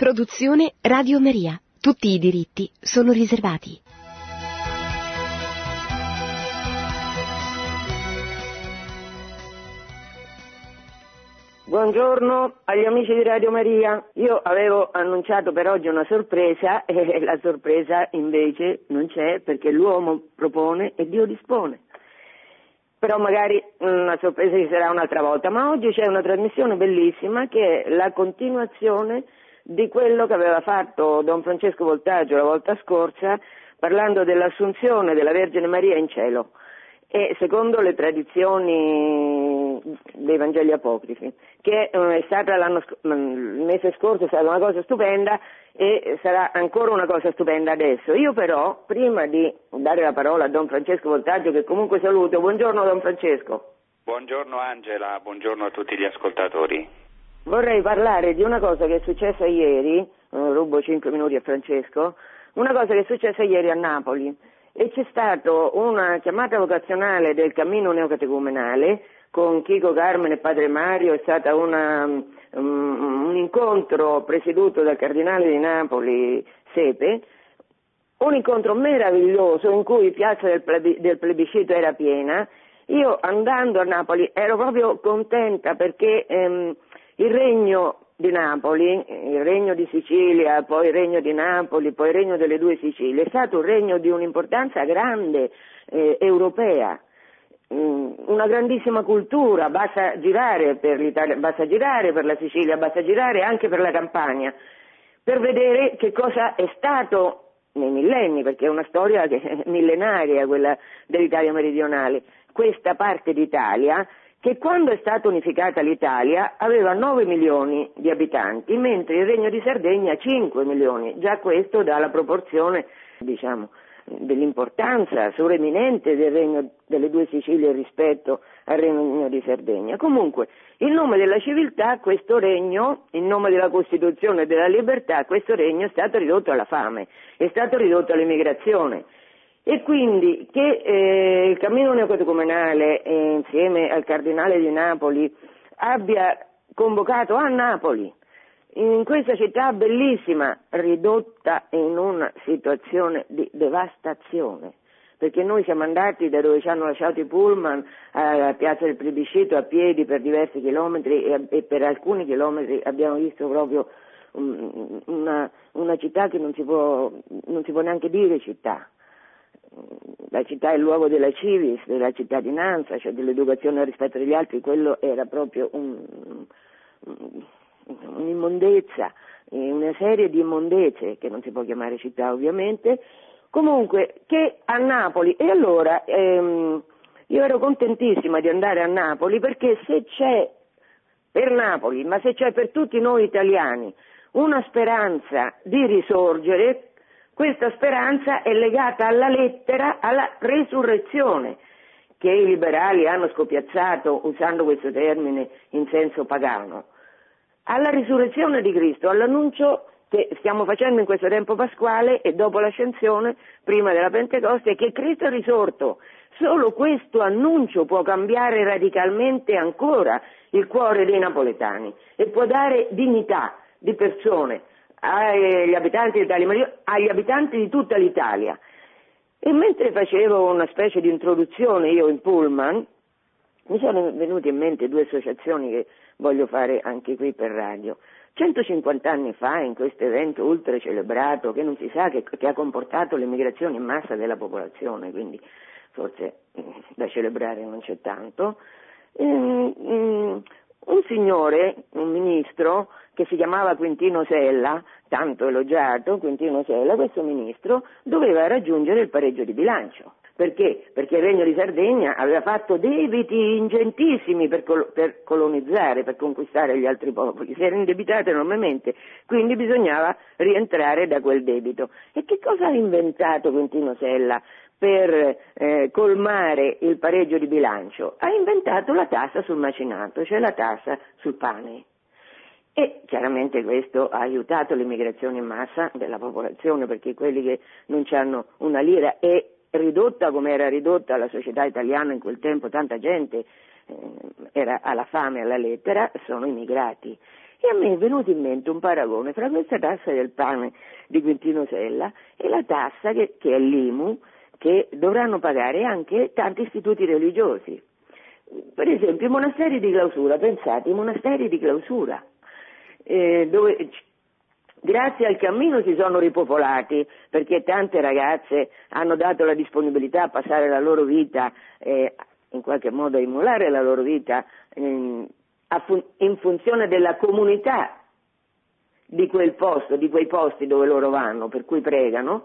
Produzione Radio Maria. Tutti i diritti sono riservati. Buongiorno agli amici di Radio Maria. Io avevo annunciato per oggi una sorpresa e la sorpresa invece non c'è perché l'uomo propone e Dio dispone. Però magari una sorpresa ci sarà un'altra volta. Ma oggi c'è una trasmissione bellissima che è la continuazione di quello che aveva fatto Don Francesco Voltaggio la volta scorsa parlando dell'assunzione della Vergine Maria in cielo e secondo le tradizioni dei Vangeli apocrifi, che eh, è stata l'anno, mm, il mese scorso è stata una cosa stupenda e sarà ancora una cosa stupenda adesso. Io però, prima di dare la parola a Don Francesco Voltaggio, che comunque saluto, buongiorno Don Francesco. Buongiorno Angela, buongiorno a tutti gli ascoltatori. Vorrei parlare di una cosa che è successa ieri, eh, rubo 5 minuti a Francesco, una cosa che è successa ieri a Napoli e c'è stata una chiamata vocazionale del cammino neocatecumenale con Chico Carmen e Padre Mario, è stato um, un incontro presieduto dal cardinale di Napoli Sepe, un incontro meraviglioso in cui Piazza del, del Plebiscito era piena. Io andando a Napoli ero proprio contenta perché ehm, il regno di Napoli, il regno di Sicilia, poi il regno di Napoli, poi il regno delle due Sicilie, è stato un regno di un'importanza grande eh, europea, mm, una grandissima cultura, basta girare per l'Italia, basta girare per la Sicilia, basta girare anche per la Campania, per vedere che cosa è stato nei millenni, perché è una storia millenaria quella dell'Italia meridionale, questa parte d'Italia che quando è stata unificata l'Italia aveva 9 milioni di abitanti, mentre il Regno di Sardegna 5 milioni. Già questo dà la proporzione, diciamo, dell'importanza sovreminente del Regno delle due Sicilie rispetto al Regno di Sardegna. Comunque, in nome della civiltà, questo regno, in nome della Costituzione e della libertà, questo regno è stato ridotto alla fame, è stato ridotto all'immigrazione e quindi che eh, il cammino neocatecumenale eh, insieme al cardinale di Napoli abbia convocato a Napoli in questa città bellissima ridotta in una situazione di devastazione. Perché noi siamo andati da dove ci hanno lasciato i pullman alla piazza del plebiscito a piedi per diversi chilometri e, e per alcuni chilometri abbiamo visto proprio um, una, una, città che non si, può, non si può neanche dire città la città è il luogo della civis, della cittadinanza, cioè dell'educazione rispetto agli altri, quello era proprio un, un'immondezza, una serie di immondezze, che non si può chiamare città ovviamente, comunque che a Napoli, e allora ehm, io ero contentissima di andare a Napoli perché se c'è per Napoli, ma se c'è per tutti noi italiani, una speranza di risorgere, questa speranza è legata alla lettera, alla resurrezione, che i liberali hanno scopiazzato usando questo termine in senso pagano. Alla risurrezione di Cristo, all'annuncio che stiamo facendo in questo tempo pasquale e dopo l'ascensione, prima della Pentecoste, che Cristo è risorto. Solo questo annuncio può cambiare radicalmente ancora il cuore dei napoletani e può dare dignità di persone agli abitanti d'Italia, agli abitanti di tutta l'Italia. E mentre facevo una specie di introduzione io in Pullman, mi sono venute in mente due associazioni che voglio fare anche qui per radio. 150 anni fa, in questo evento ultra celebrato, che non si sa che, che ha comportato l'emigrazione in massa della popolazione, quindi forse mm, da celebrare non c'è tanto, ehm, mm, un signore, un ministro, che si chiamava Quintino Sella, tanto elogiato, Quintino Sella, questo ministro doveva raggiungere il pareggio di bilancio. Perché? Perché il Regno di Sardegna aveva fatto debiti ingentissimi per, col- per, colonizzare, per conquistare gli altri popoli, si era indebitato enormemente, quindi bisognava rientrare da quel debito. E che cosa ha inventato Quintino Sella per eh, colmare il pareggio di bilancio? Ha inventato la tassa sul macinato, cioè la tassa sul pane. E chiaramente questo ha aiutato l'immigrazione in massa della popolazione perché quelli che non hanno una lira e ridotta come era ridotta la società italiana in quel tempo, tanta gente eh, era alla fame, alla lettera, sono immigrati. E a me è venuto in mente un paragone fra questa tassa del pane di Quintino Sella e la tassa che, che è l'IMU che dovranno pagare anche tanti istituti religiosi. Per esempio i monasteri di clausura, pensate, i monasteri di clausura, eh, dove grazie al cammino si sono ripopolati perché tante ragazze hanno dato la disponibilità a passare la loro vita, eh, in qualche modo a immolare la loro vita eh, in funzione della comunità di quel posto, di quei posti dove loro vanno, per cui pregano,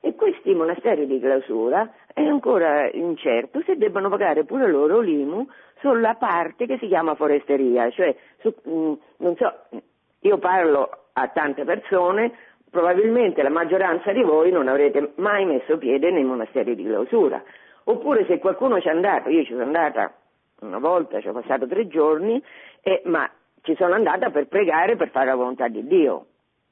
e questi monasteri di clausura è ancora incerto se debbano pagare pure loro l'IMU sulla parte che si chiama foresteria, cioè su, mm, non so, io parlo a tante persone, probabilmente la maggioranza di voi non avrete mai messo piede nei monasteri di clausura, oppure se qualcuno ci è andato, io ci sono andata una volta, ci ho passato tre giorni, eh, ma ci sono andata per pregare, per fare la volontà di Dio,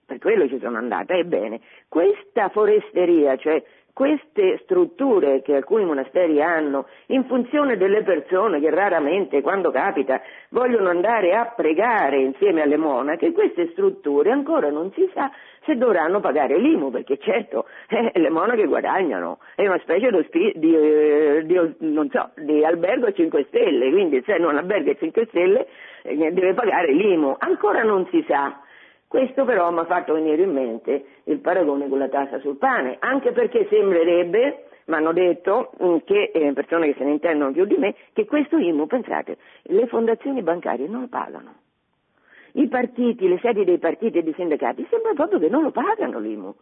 per quello ci sono andata. Ebbene, questa foresteria, cioè queste strutture che alcuni monasteri hanno in funzione delle persone che raramente, quando capita, vogliono andare a pregare insieme alle monache, queste strutture ancora non si sa se dovranno pagare l'IMU, perché certo eh, le monache guadagnano, è una specie di, di, eh, di, so, di albergo a 5 stelle, quindi se non alberga a 5 stelle eh, deve pagare l'IMU, ancora non si sa. Questo però mi ha fatto venire in mente il paragone con la tassa sul pane, anche perché sembrerebbe, mi hanno detto, mm, che eh, persone che se ne intendono più di me, che questo IMU, pensate, le fondazioni bancarie non lo pagano. I partiti, le sedi dei partiti e dei sindacati, sembra proprio che non lo pagano l'IMU.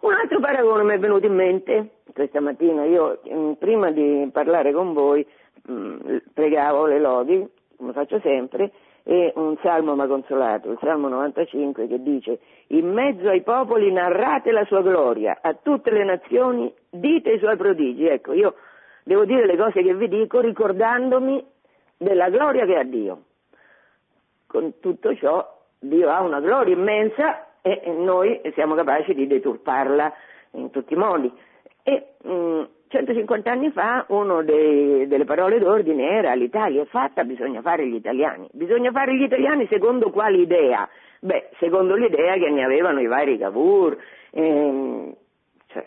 Un altro paragone mi è venuto in mente questa mattina, io mm, prima di parlare con voi mm, pregavo le lodi, come faccio sempre, e un salmo mi ha consolato, il salmo 95 che dice in mezzo ai popoli narrate la sua gloria, a tutte le nazioni dite i suoi prodigi. Ecco, io devo dire le cose che vi dico ricordandomi della gloria che ha Dio. Con tutto ciò Dio ha una gloria immensa e noi siamo capaci di deturparla in tutti i modi. E, mh, mm, 150 anni fa una delle parole d'ordine era l'Italia è fatta, bisogna fare gli italiani. Bisogna fare gli italiani secondo quale idea? Beh, secondo l'idea che ne avevano i vari Cavour, ehm, cioè,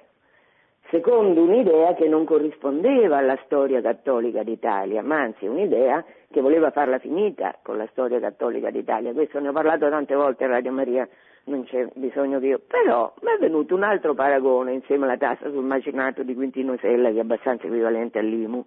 secondo un'idea che non corrispondeva alla storia cattolica d'Italia, ma anzi un'idea che voleva farla finita con la storia cattolica d'Italia. Questo ne ho parlato tante volte a Radio Maria non c'è bisogno che io. Però mi è venuto un altro paragone insieme alla tassa sul macinato di Quintino Sella che è abbastanza equivalente all'IMU.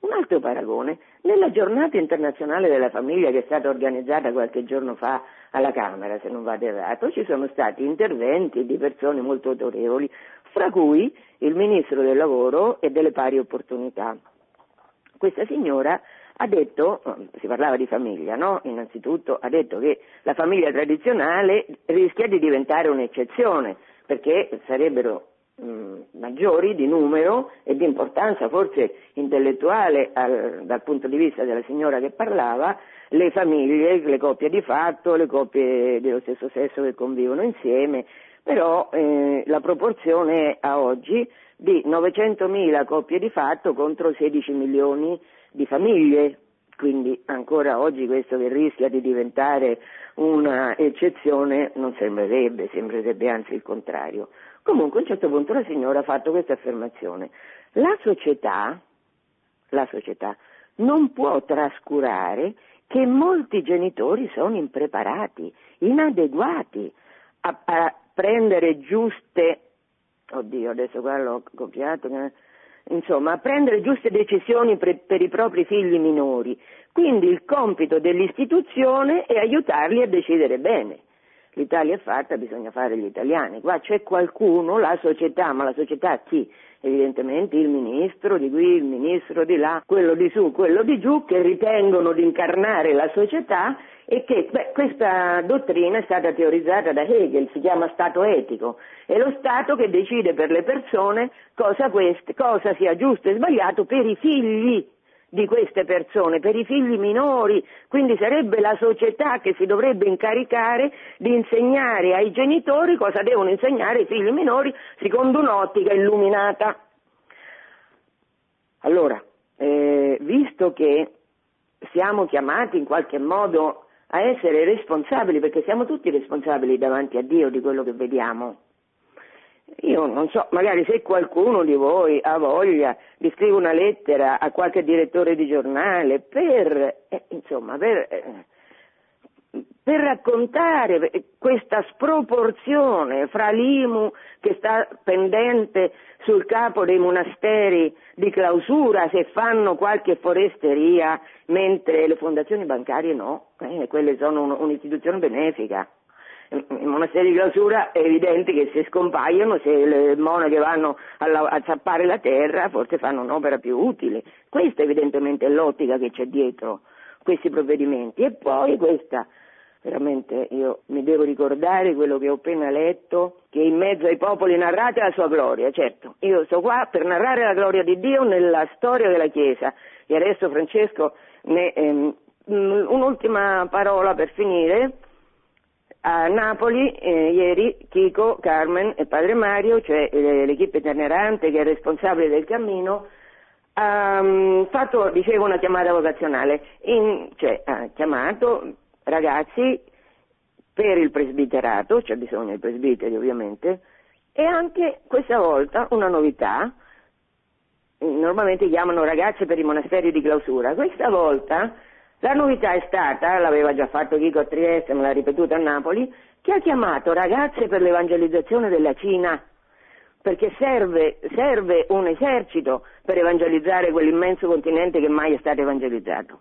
Un altro paragone, nella giornata internazionale della famiglia che è stata organizzata qualche giorno fa alla Camera, se non vado errato, ci sono stati interventi di persone molto autorevoli, fra cui il Ministro del Lavoro e delle Pari Opportunità. Questa signora ha detto, si parlava di famiglia, no? Innanzitutto ha detto che la famiglia tradizionale rischia di diventare un'eccezione, perché sarebbero mh, maggiori di numero e di importanza forse intellettuale al, dal punto di vista della signora che parlava, le famiglie, le coppie di fatto, le coppie dello stesso sesso che convivono insieme, però eh, la proporzione è a oggi di 900.000 coppie di fatto contro 16 milioni di famiglie, quindi ancora oggi questo che rischia di diventare un'eccezione non sembrerebbe, sembrerebbe anzi il contrario. Comunque a un certo punto la signora ha fatto questa affermazione. La società, la società non può trascurare che molti genitori sono impreparati, inadeguati a, a prendere giuste, oddio adesso qua l'ho copiato, insomma, a prendere giuste decisioni per, per, i propri figli minori. Quindi il compito dell'istituzione è aiutarli a decidere bene. L'Italia è fatta, bisogna fare gli italiani. Qua c'è qualcuno, la società, ma la società chi? Evidentemente il ministro di qui, il ministro di là, quello di su, quello di giù, che ritengono di incarnare la società e che beh, questa dottrina è stata teorizzata da Hegel, si chiama Stato etico, è lo Stato che decide per le persone cosa, queste, cosa sia giusto e sbagliato per i figli di queste persone, per i figli minori, quindi sarebbe la società che si dovrebbe incaricare di insegnare ai genitori cosa devono insegnare ai figli minori secondo un'ottica illuminata. Allora, eh, visto che siamo chiamati in qualche modo a essere responsabili, perché siamo tutti responsabili davanti a Dio di quello che vediamo. Io non so, magari se qualcuno di voi ha voglia di scrivere una lettera a qualche direttore di giornale per, eh, insomma, per, eh, per raccontare questa sproporzione fra l'IMU che sta pendente sul capo dei monasteri di clausura se fanno qualche foresteria, mentre le fondazioni bancarie no, eh, quelle sono un, un'istituzione benefica. I monasteri di clausura è evidente che se scompaiono, se le monache vanno a, a zappare la terra, forse fanno un'opera più utile. Questa evidentemente è l'ottica che c'è dietro questi provvedimenti. E poi questa veramente io mi devo ricordare quello che ho appena letto, che in mezzo ai popoli narrate la sua gloria, certo, io sto qua per narrare la gloria di Dio nella storia della Chiesa e adesso Francesco, ne, ehm, un'ultima parola per finire, a Napoli eh, ieri Chico, Carmen e Padre Mario, cioè eh, l'equipe itinerante che è responsabile del cammino, ha um, fatto, dicevo, una chiamata vocazionale, in, cioè ha chiamato ragazzi per il presbiterato, c'è bisogno di presbiteri ovviamente, e anche questa volta una novità, normalmente chiamano ragazzi per i monasteri di clausura, questa volta la novità è stata, l'aveva già fatto Chico a Trieste, me l'ha ripetuta a Napoli, che ha chiamato ragazze per l'evangelizzazione della Cina, perché serve, serve un esercito per evangelizzare quell'immenso continente che mai è stato evangelizzato.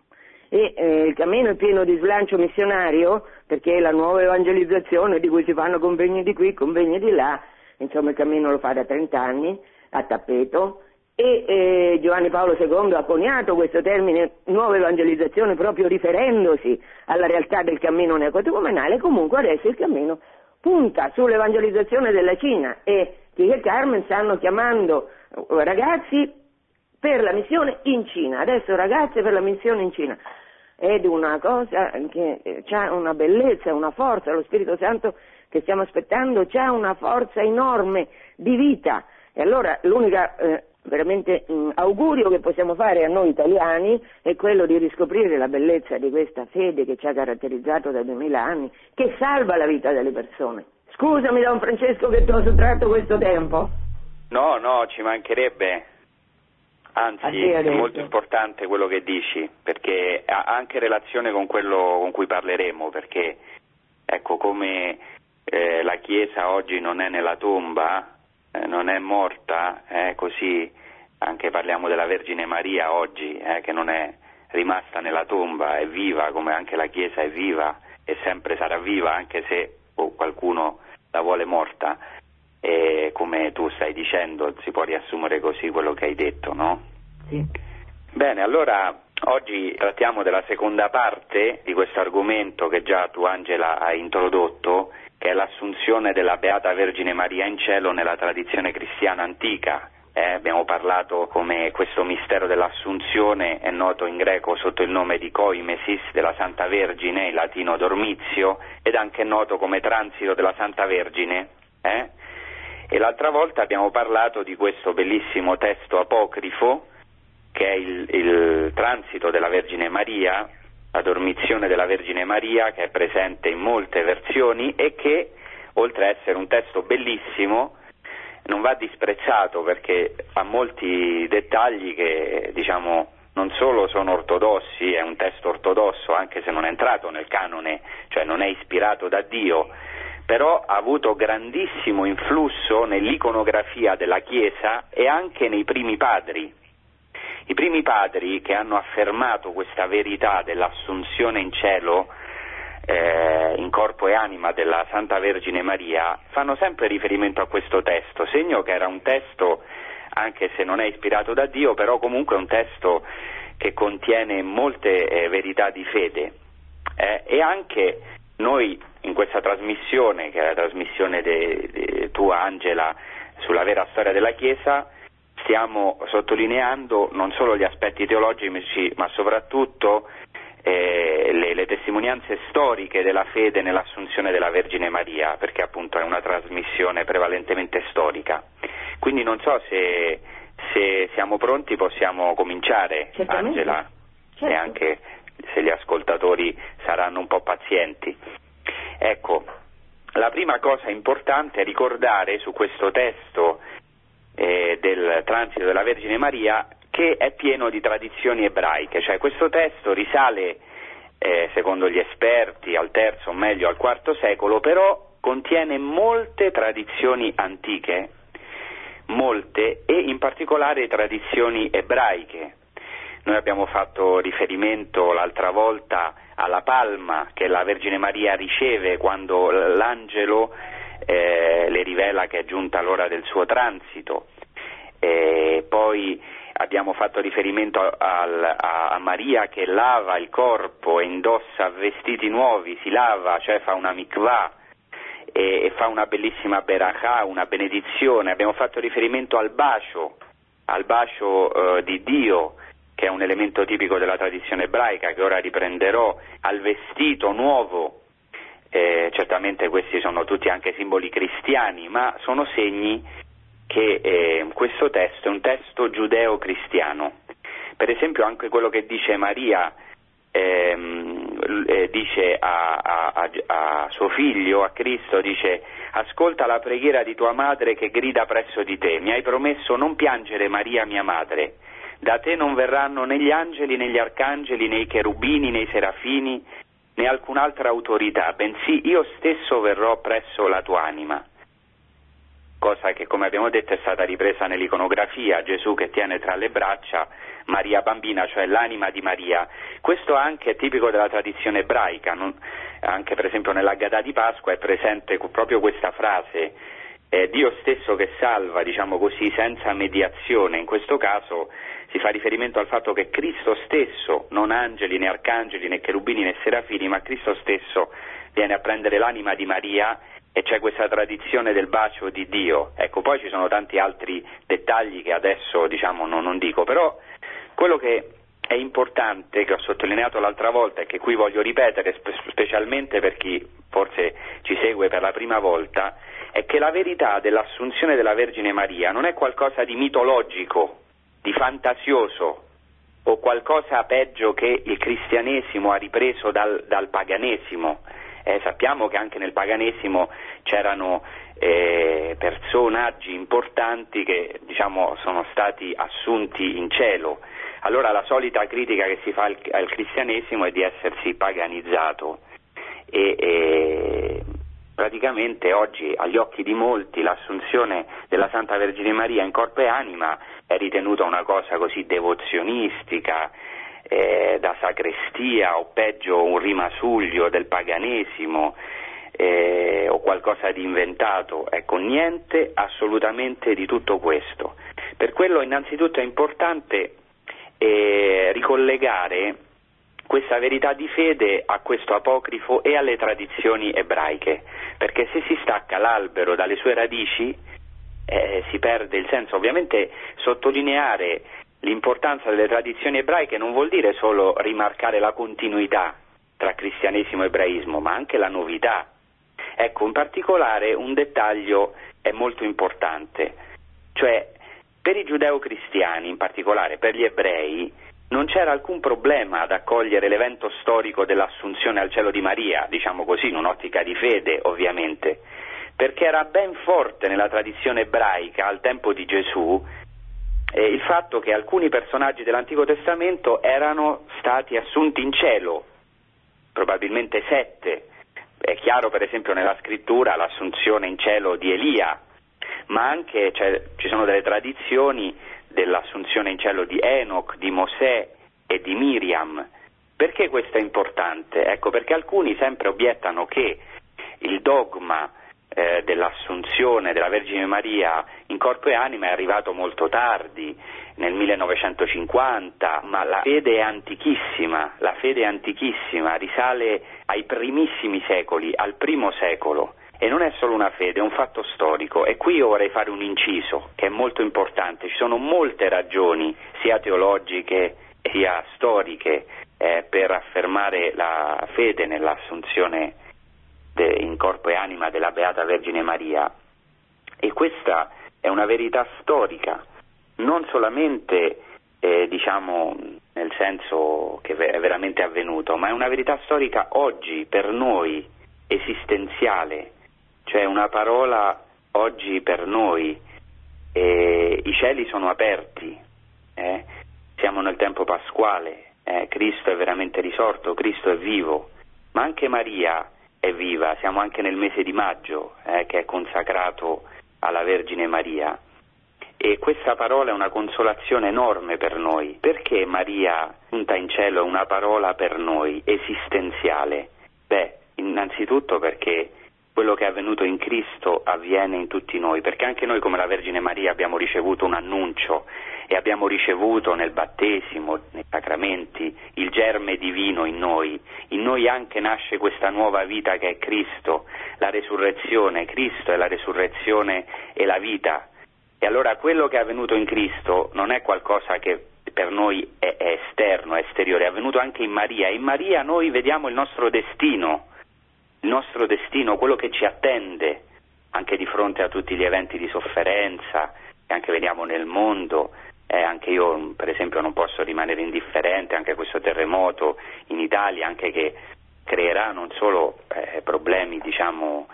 E eh, il cammino è pieno di slancio missionario perché la nuova evangelizzazione di cui si fanno convegni di qui, convegni di là, insomma il cammino lo fa da 30 anni a tappeto e eh, Giovanni Paolo II ha coniato questo termine nuova evangelizzazione proprio riferendosi alla realtà del cammino neocatecumenale, comunque adesso il cammino punta sull'evangelizzazione della Cina e Chiesa e Carmen stanno chiamando ragazzi per la missione in Cina, adesso ragazze per la missione in Cina, ed una cosa che ha una bellezza, una forza, lo Spirito Santo che stiamo aspettando ha una forza enorme di vita. E allora l'unica eh, veramente mh, augurio che possiamo fare a noi italiani è quello di riscoprire la bellezza di questa fede che ci ha caratterizzato da duemila anni, che salva la vita delle persone. Scusami Don Francesco che ti ho sottratto questo tempo. No, no, ci mancherebbe. Anzi, è molto importante quello che dici, perché ha anche relazione con quello con cui parleremo, perché ecco come eh, la Chiesa oggi non è nella tomba, non è morta, eh, così anche parliamo della Vergine Maria oggi, eh, che non è rimasta nella tomba, è viva, come anche la Chiesa è viva e sempre sarà viva, anche se oh, qualcuno la vuole morta e come tu stai dicendo si può riassumere così quello che hai detto, no? Sì. Bene, allora oggi trattiamo della seconda parte di questo argomento che già tu Angela hai introdotto, che è l'assunzione della Beata Vergine Maria in cielo nella tradizione cristiana antica. Eh, abbiamo parlato come questo mistero dell'assunzione è noto in greco sotto il nome di Coimesis della Santa Vergine, in latino dormizio, ed anche noto come transito della Santa Vergine. Eh? E l'altra volta abbiamo parlato di questo bellissimo testo apocrifo che è il, il transito della Vergine Maria, la dormizione della Vergine Maria che è presente in molte versioni e che oltre a essere un testo bellissimo non va disprezzato perché ha molti dettagli che diciamo non solo sono ortodossi, è un testo ortodosso anche se non è entrato nel canone, cioè non è ispirato da Dio, però ha avuto grandissimo influsso nell'iconografia della Chiesa e anche nei primi padri. I primi padri che hanno affermato questa verità dell'assunzione in cielo eh, in corpo e anima della Santa Vergine Maria fanno sempre riferimento a questo testo, segno che era un testo, anche se non è ispirato da Dio, però comunque un testo che contiene molte eh, verità di fede. Eh, e anche noi in questa trasmissione, che è la trasmissione de, tua Angela sulla vera storia della Chiesa, stiamo sottolineando non solo gli aspetti teologici, ma soprattutto eh, le, le, testimonianze storiche della fede nell'assunzione della Vergine Maria, perché appunto è una trasmissione prevalentemente storica. Quindi non so se, se siamo pronti, possiamo cominciare, Certamente. Angela, certo. e anche se gli ascoltatori saranno un po' pazienti. Ecco, la prima cosa importante è ricordare su questo testo eh, del transito della Vergine Maria che è pieno di tradizioni ebraiche, cioè questo testo risale, eh, secondo gli esperti, al terzo o meglio al quarto secolo, però contiene molte tradizioni antiche, molte e in particolare tradizioni ebraiche. Noi abbiamo fatto riferimento l'altra volta alla palma che la Vergine Maria riceve quando l'angelo eh, le rivela che è giunta l'ora del suo transito. E poi abbiamo fatto riferimento al, a, a, Maria che lava il corpo e indossa vestiti nuovi, si lava, cioè fa una mikvah e, e fa una bellissima berachà, una benedizione. Abbiamo fatto riferimento al bacio, al bacio eh, di Dio che è un elemento tipico della tradizione ebraica che ora riprenderò, al vestito nuovo, eh, certamente questi sono tutti anche simboli cristiani, ma sono segni che eh, questo testo è un testo giudeo-cristiano. Per esempio anche quello che dice Maria, ehm, eh, dice a, a, a, suo figlio, a Cristo, dice ascolta la preghiera di tua madre che grida presso di te, mi hai promesso non piangere Maria mia madre da te non verranno né gli angeli né gli arcangeli né i cherubini né i serafini né alcun'altra autorità, bensì io stesso verrò presso la tua anima. Cosa che, come abbiamo detto, è stata ripresa nell'iconografia, Gesù che tiene tra le braccia Maria bambina, cioè l'anima di Maria. Questo anche è tipico della tradizione ebraica, non, anche per esempio nell'Aggadà di Pasqua è presente proprio questa frase, eh, Dio stesso che salva, diciamo così, senza mediazione, in questo caso si fa riferimento al fatto che Cristo stesso, non angeli né arcangeli né cherubini né serafini, ma Cristo stesso viene a prendere l'anima di Maria e c'è questa tradizione del bacio di Dio. Ecco, poi ci sono tanti altri dettagli che adesso diciamo non, non dico, però quello che è importante, che ho sottolineato l'altra volta e che qui voglio ripetere specialmente per chi forse ci segue per la prima volta, è che la verità dell'assunzione della Vergine Maria non è qualcosa di mitologico, di fantasioso o qualcosa peggio che il cristianesimo ha ripreso dal, dal paganesimo. Eh, sappiamo che anche nel paganesimo c'erano eh, personaggi importanti che diciamo, sono stati assunti in cielo. Allora la solita critica che si fa al, al cristianesimo è di essersi paganizzato e, e praticamente oggi agli occhi di molti l'assunzione della Santa Vergine Maria in corpo e anima è ritenuta una cosa così devozionistica, eh, da sacrestia o peggio un rimasuglio del paganesimo eh, o qualcosa di inventato. Ecco, niente assolutamente di tutto questo. Per quello innanzitutto è importante eh, ricollegare questa verità di fede a questo apocrifo e alle tradizioni ebraiche, perché se si stacca l'albero dalle sue radici eh, si perde il senso. Ovviamente sottolineare l'importanza delle tradizioni ebraiche non vuol dire solo rimarcare la continuità tra cristianesimo e ebraismo, ma anche la novità. Ecco, in particolare un dettaglio è molto importante, cioè per i giudeo-cristiani, in particolare per gli ebrei, non c'era alcun problema ad accogliere l'evento storico dell'assunzione al cielo di Maria, diciamo così, in un'ottica di fede ovviamente, perché era ben forte nella tradizione ebraica al tempo di Gesù eh, il fatto che alcuni personaggi dell'Antico Testamento erano stati assunti in cielo, probabilmente sette. È chiaro per esempio nella scrittura l'assunzione in cielo di Elia, ma anche cioè, ci sono delle tradizioni dell'assunzione in cielo di Enoch, di Mosè e di Miriam. Perché questo è importante? Ecco, perché alcuni sempre obiettano che il dogma eh, dell'assunzione della Vergine Maria in corpo e anima è arrivato molto tardi, nel 1950, ma la fede è antichissima, la fede è antichissima, risale ai primissimi secoli, al primo secolo. E non è solo una fede, è un fatto storico. E qui io vorrei fare un inciso che è molto importante. Ci sono molte ragioni, sia teologiche sia storiche, eh, per affermare la fede nell'assunzione de, in corpo e anima della Beata Vergine Maria. E questa è una verità storica, non solamente eh, diciamo, nel senso che è veramente avvenuto, ma è una verità storica oggi per noi, esistenziale, cioè una parola oggi per noi. E I cieli sono aperti, eh? siamo nel tempo pasquale, eh? Cristo è veramente risorto, Cristo è vivo, ma anche Maria è viva, siamo anche nel mese di maggio eh, che è consacrato alla Vergine Maria e questa parola è una consolazione enorme per noi. Perché Maria, giunta in cielo, è una parola per noi, esistenziale? Beh, innanzitutto perché quello che è avvenuto in Cristo avviene in tutti noi, perché anche noi come la Vergine Maria abbiamo ricevuto un annuncio e abbiamo ricevuto nel battesimo, nei sacramenti, il germe divino in noi. In noi anche nasce questa nuova vita che è Cristo, la resurrezione. Cristo è la resurrezione e la vita. E allora quello che è avvenuto in Cristo non è qualcosa che per noi è, è esterno, è esteriore, è avvenuto anche in Maria. In Maria noi vediamo il nostro destino, il nostro destino, quello che ci attende, anche di fronte a tutti gli eventi di sofferenza che anche vediamo nel mondo. Eh, anche io, per esempio, non posso rimanere indifferente anche a questo terremoto in Italia, anche che creerà non solo eh, problemi, diciamo,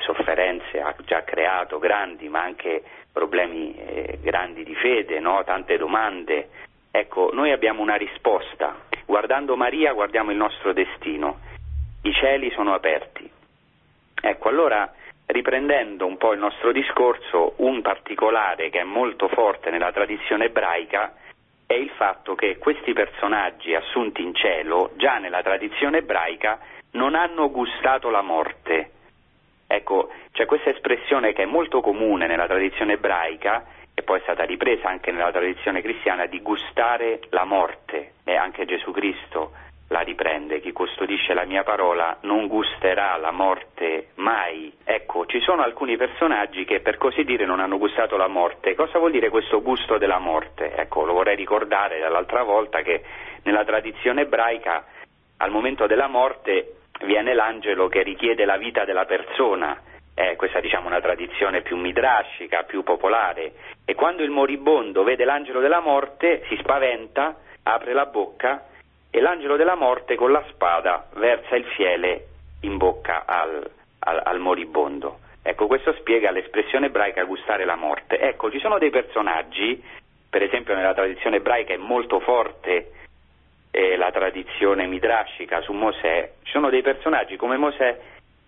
sofferenze, ha già creato grandi, ma anche problemi eh, grandi di fede, no? tante domande. Ecco, noi abbiamo una risposta. Guardando Maria guardiamo il nostro destino. I cieli sono aperti. Ecco, allora riprendendo un po' il nostro discorso, un particolare che è molto forte nella tradizione ebraica è il fatto che questi personaggi assunti in cielo, già nella tradizione ebraica, non hanno gustato la morte. Ecco, c'è questa espressione che è molto comune nella tradizione ebraica e poi è stata ripresa anche nella tradizione cristiana di gustare la morte e anche Gesù Cristo la riprende, chi custodisce la mia parola non gusterà la morte mai. Ecco, ci sono alcuni personaggi che per così dire non hanno gustato la morte. Cosa vuol dire questo gusto della morte? Ecco, lo vorrei ricordare dall'altra volta che nella tradizione ebraica al momento della morte viene l'angelo che richiede la vita della persona, eh, questa diciamo una tradizione più midrascica, più popolare, e quando il moribondo vede l'angelo della morte si spaventa, apre la bocca e l'angelo della morte con la spada versa il fiele in bocca al, al, al moribondo. Ecco, questo spiega l'espressione ebraica gustare la morte. Ecco, ci sono dei personaggi, per esempio nella tradizione ebraica è molto forte eh, la tradizione midrascica su Mosè, ci sono dei personaggi come Mosè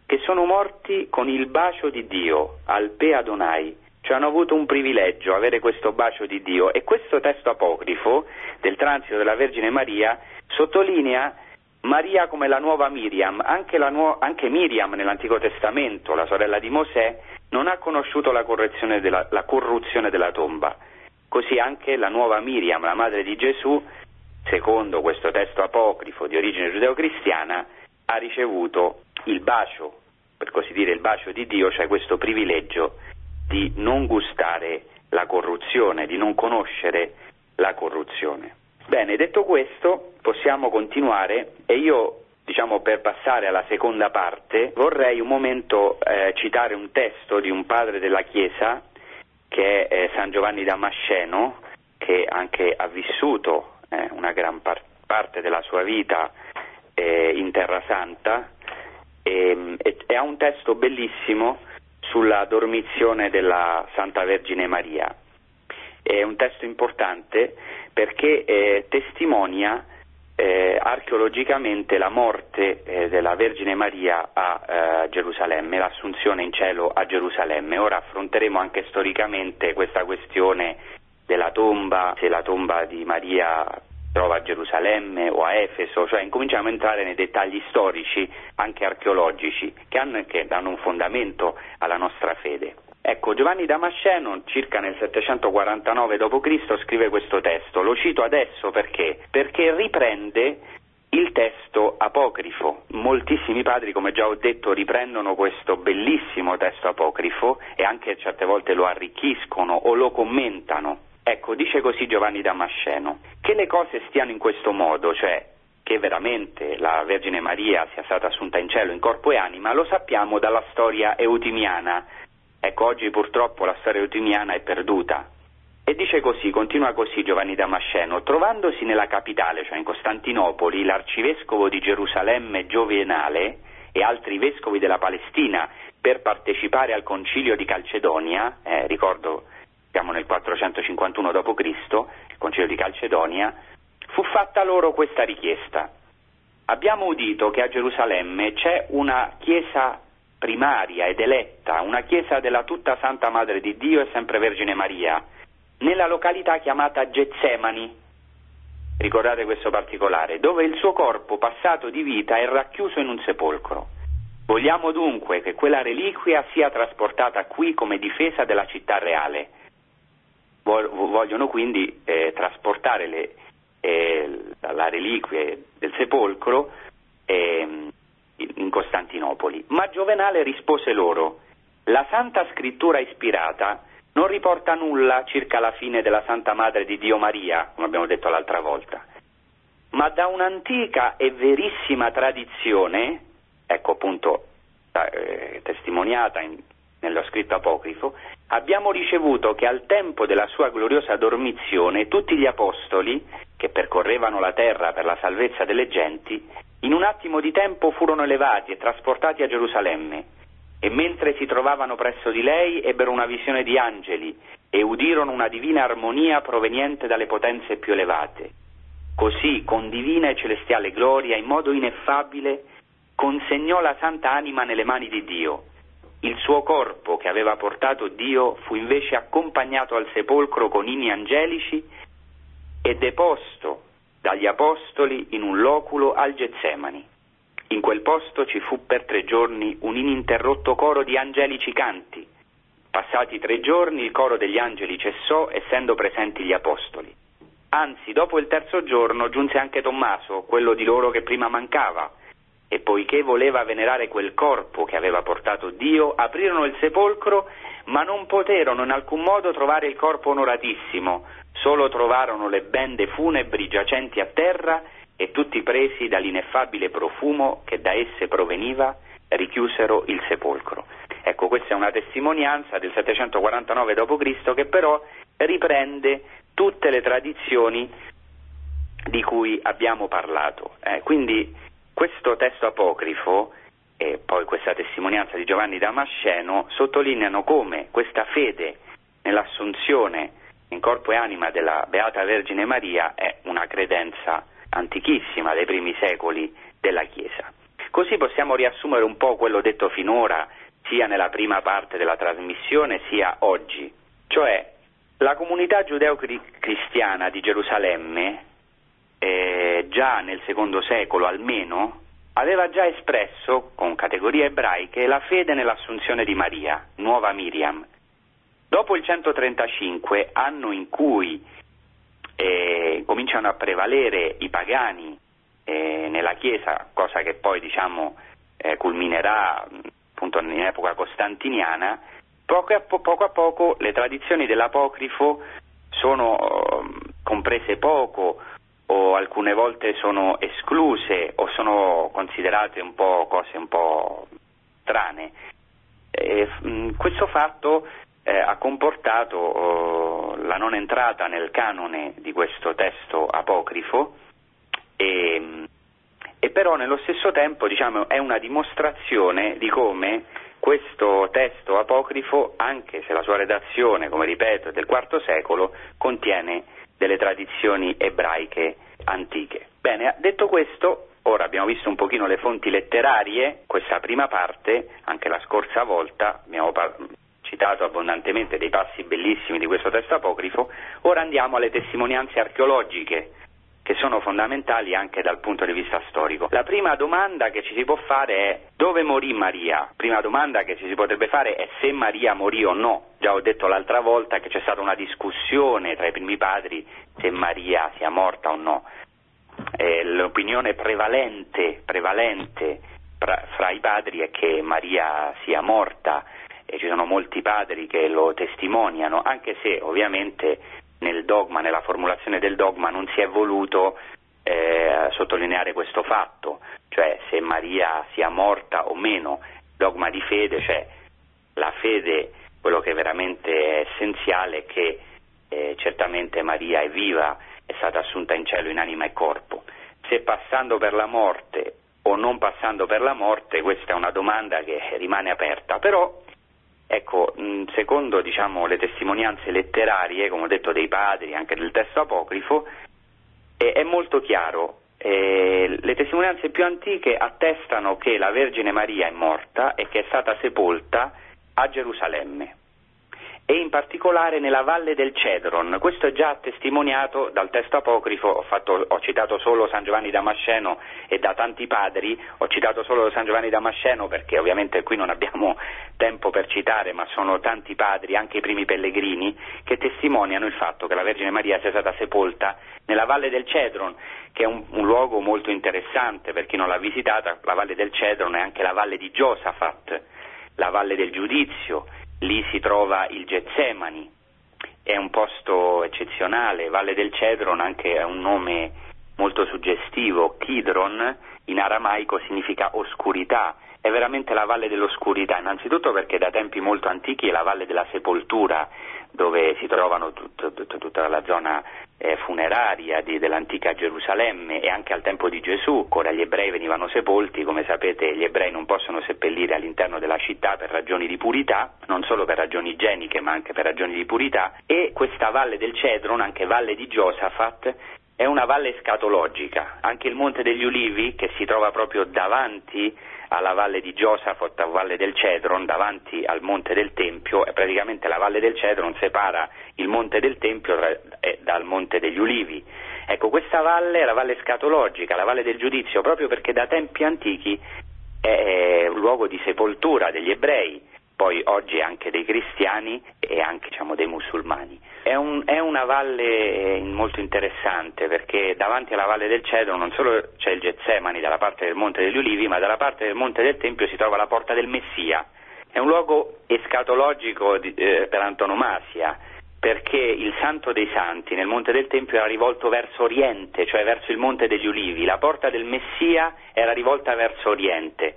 che sono morti con il bacio di Dio, al Pe Adonai, cioè hanno avuto un privilegio avere questo bacio di Dio e questo testo apocrifo del transito della Vergine Maria sottolinea Maria come la nuova Miriam, anche, la nuo- anche Miriam nell'Antico Testamento, la sorella di Mosè, non ha conosciuto la, della, la corruzione della tomba. Così anche la nuova Miriam, la madre di Gesù, secondo questo testo apocrifo di origine giudeo-cristiana, ha ricevuto il bacio, per così dire il bacio di Dio, cioè questo privilegio di non gustare la corruzione, di non conoscere la corruzione. Bene, detto questo, possiamo continuare e io, diciamo, per passare alla seconda parte, vorrei un momento eh, citare un testo di un padre della Chiesa, che è eh, San Giovanni Damasceno, che anche ha vissuto eh, una gran par- parte della sua vita eh, in Terra Santa e, e, e, ha un testo bellissimo sulla dormizione della Santa Vergine Maria. È un testo importante perché eh, testimonia eh, archeologicamente la morte eh, della Vergine Maria a eh, Gerusalemme, l'assunzione in cielo a Gerusalemme. Ora affronteremo anche storicamente questa questione della tomba, se la tomba di Maria trova a Gerusalemme o a Efeso, cioè incominciamo a entrare nei dettagli storici, anche archeologici, che hanno, che danno un fondamento alla nostra fede. Ecco, Giovanni Damasceno, circa nel 749 d.C., scrive questo testo. Lo cito adesso perché? Perché riprende il testo apocrifo. Moltissimi padri, come già ho detto, riprendono questo bellissimo testo apocrifo e anche certe volte lo arricchiscono o lo commentano. Ecco, dice così Giovanni Damasceno, che le cose stiano in questo modo, cioè che veramente la Vergine Maria sia stata assunta in cielo in corpo e anima, lo sappiamo dalla storia eutimiana. Ecco, oggi purtroppo la storia eutimiana è perduta E dice così, continua così Giovanni Damasceno, trovandosi nella capitale, cioè in Costantinopoli, l'arcivescovo di Gerusalemme Giovenale e altri vescovi della Palestina per partecipare al concilio di Calcedonia, eh, ricordo siamo nel 451 d.C., il concilio di Calcedonia, fu fatta loro questa richiesta. Abbiamo udito che a Gerusalemme c'è una chiesa primaria ed eletta, una chiesa della tutta Santa Madre di Dio e sempre Vergine Maria, nella località chiamata Getsemani, ricordate questo particolare, dove il suo corpo passato di vita è racchiuso in un sepolcro. Vogliamo dunque che quella reliquia sia trasportata qui come difesa della città reale. Vogliono quindi eh, trasportare le, eh, la reliquia del sepolcro eh, in Costantinopoli. Ma Giovenale rispose loro, la Santa Scrittura ispirata non riporta nulla circa la fine della Santa Madre di Dio Maria, come abbiamo detto l'altra volta, ma da un'antica e verissima tradizione, ecco appunto eh, testimoniata in, nello scritto apocrifo, abbiamo ricevuto che al tempo della sua gloriosa dormizione tutti gli apostoli, che percorrevano la terra per la salvezza delle genti, in un attimo di tempo furono elevati e trasportati a Gerusalemme e mentre si trovavano presso di lei ebbero una visione di angeli e udirono una divina armonia proveniente dalle potenze più elevate. Così, con divina e celestiale gloria, in modo ineffabile, consegnò la santa anima nelle mani di Dio. Il suo corpo, che aveva portato Dio, fu invece accompagnato al sepolcro con inni angelici e deposto dagli apostoli in un loculo al Getsemani. In quel posto ci fu per tre giorni un ininterrotto coro di angelici canti. Passati tre giorni il coro degli angeli cessò, essendo presenti gli apostoli. Anzi, dopo il terzo giorno giunse anche Tommaso, quello di loro che prima mancava, e poiché voleva venerare quel corpo che aveva portato Dio, aprirono il sepolcro, ma non poterono in alcun modo trovare il corpo onoratissimo, solo trovarono le bende funebri giacenti a terra e tutti presi dall'ineffabile profumo che da esse proveniva, richiusero il sepolcro. Ecco, questa è una testimonianza del 749 d.C. che però riprende tutte le tradizioni di cui abbiamo parlato. Eh, quindi questo testo apocrifo e poi questa testimonianza di Giovanni Damasceno sottolineano come questa fede nell'assunzione in corpo e anima della Beata Vergine Maria è una credenza antichissima dei primi secoli della Chiesa. Così possiamo riassumere un po' quello detto finora, sia nella prima parte della trasmissione, sia oggi. Cioè, la comunità giudeo-cristiana di Gerusalemme, eh, già nel secondo secolo almeno, aveva già espresso, con categorie ebraiche, la fede nell'assunzione di Maria, nuova Miriam. Dopo il 135, anno in cui eh, cominciano a prevalere i pagani eh, nella Chiesa, cosa che poi diciamo, eh, culminerà appunto in epoca costantiniana, poco a, po- poco a, poco le tradizioni dell'apocrifo sono ehm, comprese poco o alcune volte sono escluse o sono considerate un po' cose un po' strane. Mh, questo fatto eh, ha comportato oh, la non entrata nel canone di questo testo apocrifo e, e però nello stesso tempo diciamo, è una dimostrazione di come questo testo apocrifo, anche se la sua redazione, come ripeto, è del IV secolo, contiene delle tradizioni ebraiche antiche. Bene, detto questo, ora abbiamo visto un pochino le fonti letterarie, questa prima parte, anche la scorsa volta abbiamo par- citato abbondantemente dei passi bellissimi di questo testo apocrifo, ora andiamo alle testimonianze archeologiche che sono fondamentali anche dal punto di vista storico. La prima domanda che ci si può fare è dove morì Maria? Prima domanda che ci si potrebbe fare è se Maria morì o no. Già ho detto l'altra volta che c'è stata una discussione tra i primi padri se Maria sia morta o no. Eh, l'opinione prevalente, prevalente fra, fra i padri è che Maria sia morta e ci sono molti padri che lo testimoniano, anche se ovviamente nel dogma, nella formulazione del dogma non si è voluto eh, sottolineare questo fatto, cioè se Maria sia morta o meno, dogma di fede, cioè la fede, quello che veramente è essenziale è che eh, certamente Maria è viva, è stata assunta in cielo in anima e corpo. Se passando per la morte o non passando per la morte, questa è una domanda che rimane aperta, però ecco, secondo diciamo, le testimonianze letterarie, come ho detto dei padri, anche del testo apocrifo, è, è molto chiaro. Eh, le testimonianze più antiche attestano che la Vergine Maria è morta e che è stata sepolta a Gerusalemme e in particolare nella valle del Cedron. Questo è già testimoniato dal testo apocrifo, ho, fatto, ho, citato solo San Giovanni Damasceno e da tanti padri, ho citato solo San Giovanni Damasceno perché ovviamente qui non abbiamo tempo per citare, ma sono tanti padri, anche i primi pellegrini, che testimoniano il fatto che la Vergine Maria sia stata sepolta nella valle del Cedron, che è un, un luogo molto interessante per chi non l'ha visitata, la valle del Cedron è anche la valle di Giosafat, la valle del giudizio, lì si trova il Getsemani, è un posto eccezionale, Valle del Cedron anche è un nome molto suggestivo, Kidron in aramaico significa oscurità, è veramente la valle dell'oscurità, innanzitutto perché da tempi molto antichi è la valle della sepoltura, dove si trovano tut, tut, tutta la zona eh, funeraria di, dell'antica Gerusalemme e anche al tempo di Gesù, ora gli ebrei venivano sepolti, come sapete gli ebrei non possono seppellire all'interno della città per ragioni di purità, non solo per ragioni igieniche ma anche per ragioni di purità e questa valle del Cedron, anche valle di Giosafat, è una valle scatologica, anche il Monte degli Ulivi che si trova proprio davanti alla valle di Giosafat, a valle del Cedron, davanti al Monte del Tempio, e praticamente la valle del Cedron separa il Monte del Tempio eh, dal Monte degli Ulivi. Ecco, questa valle è la valle scatologica, la valle del giudizio, proprio perché da tempi antichi è luogo di sepoltura degli ebrei, poi oggi anche dei cristiani e anche diciamo, dei musulmani. È, un, è, una valle eh, molto interessante perché davanti alla valle del Cedro non solo c'è il Getsemani dalla parte del Monte degli Ulivi, ma dalla parte del Monte del Tempio si trova la porta del Messia. È un luogo escatologico di, eh, per antonomasia perché il Santo dei Santi nel Monte del Tempio era rivolto verso Oriente, cioè verso il Monte degli Ulivi. La porta del Messia era rivolta verso Oriente.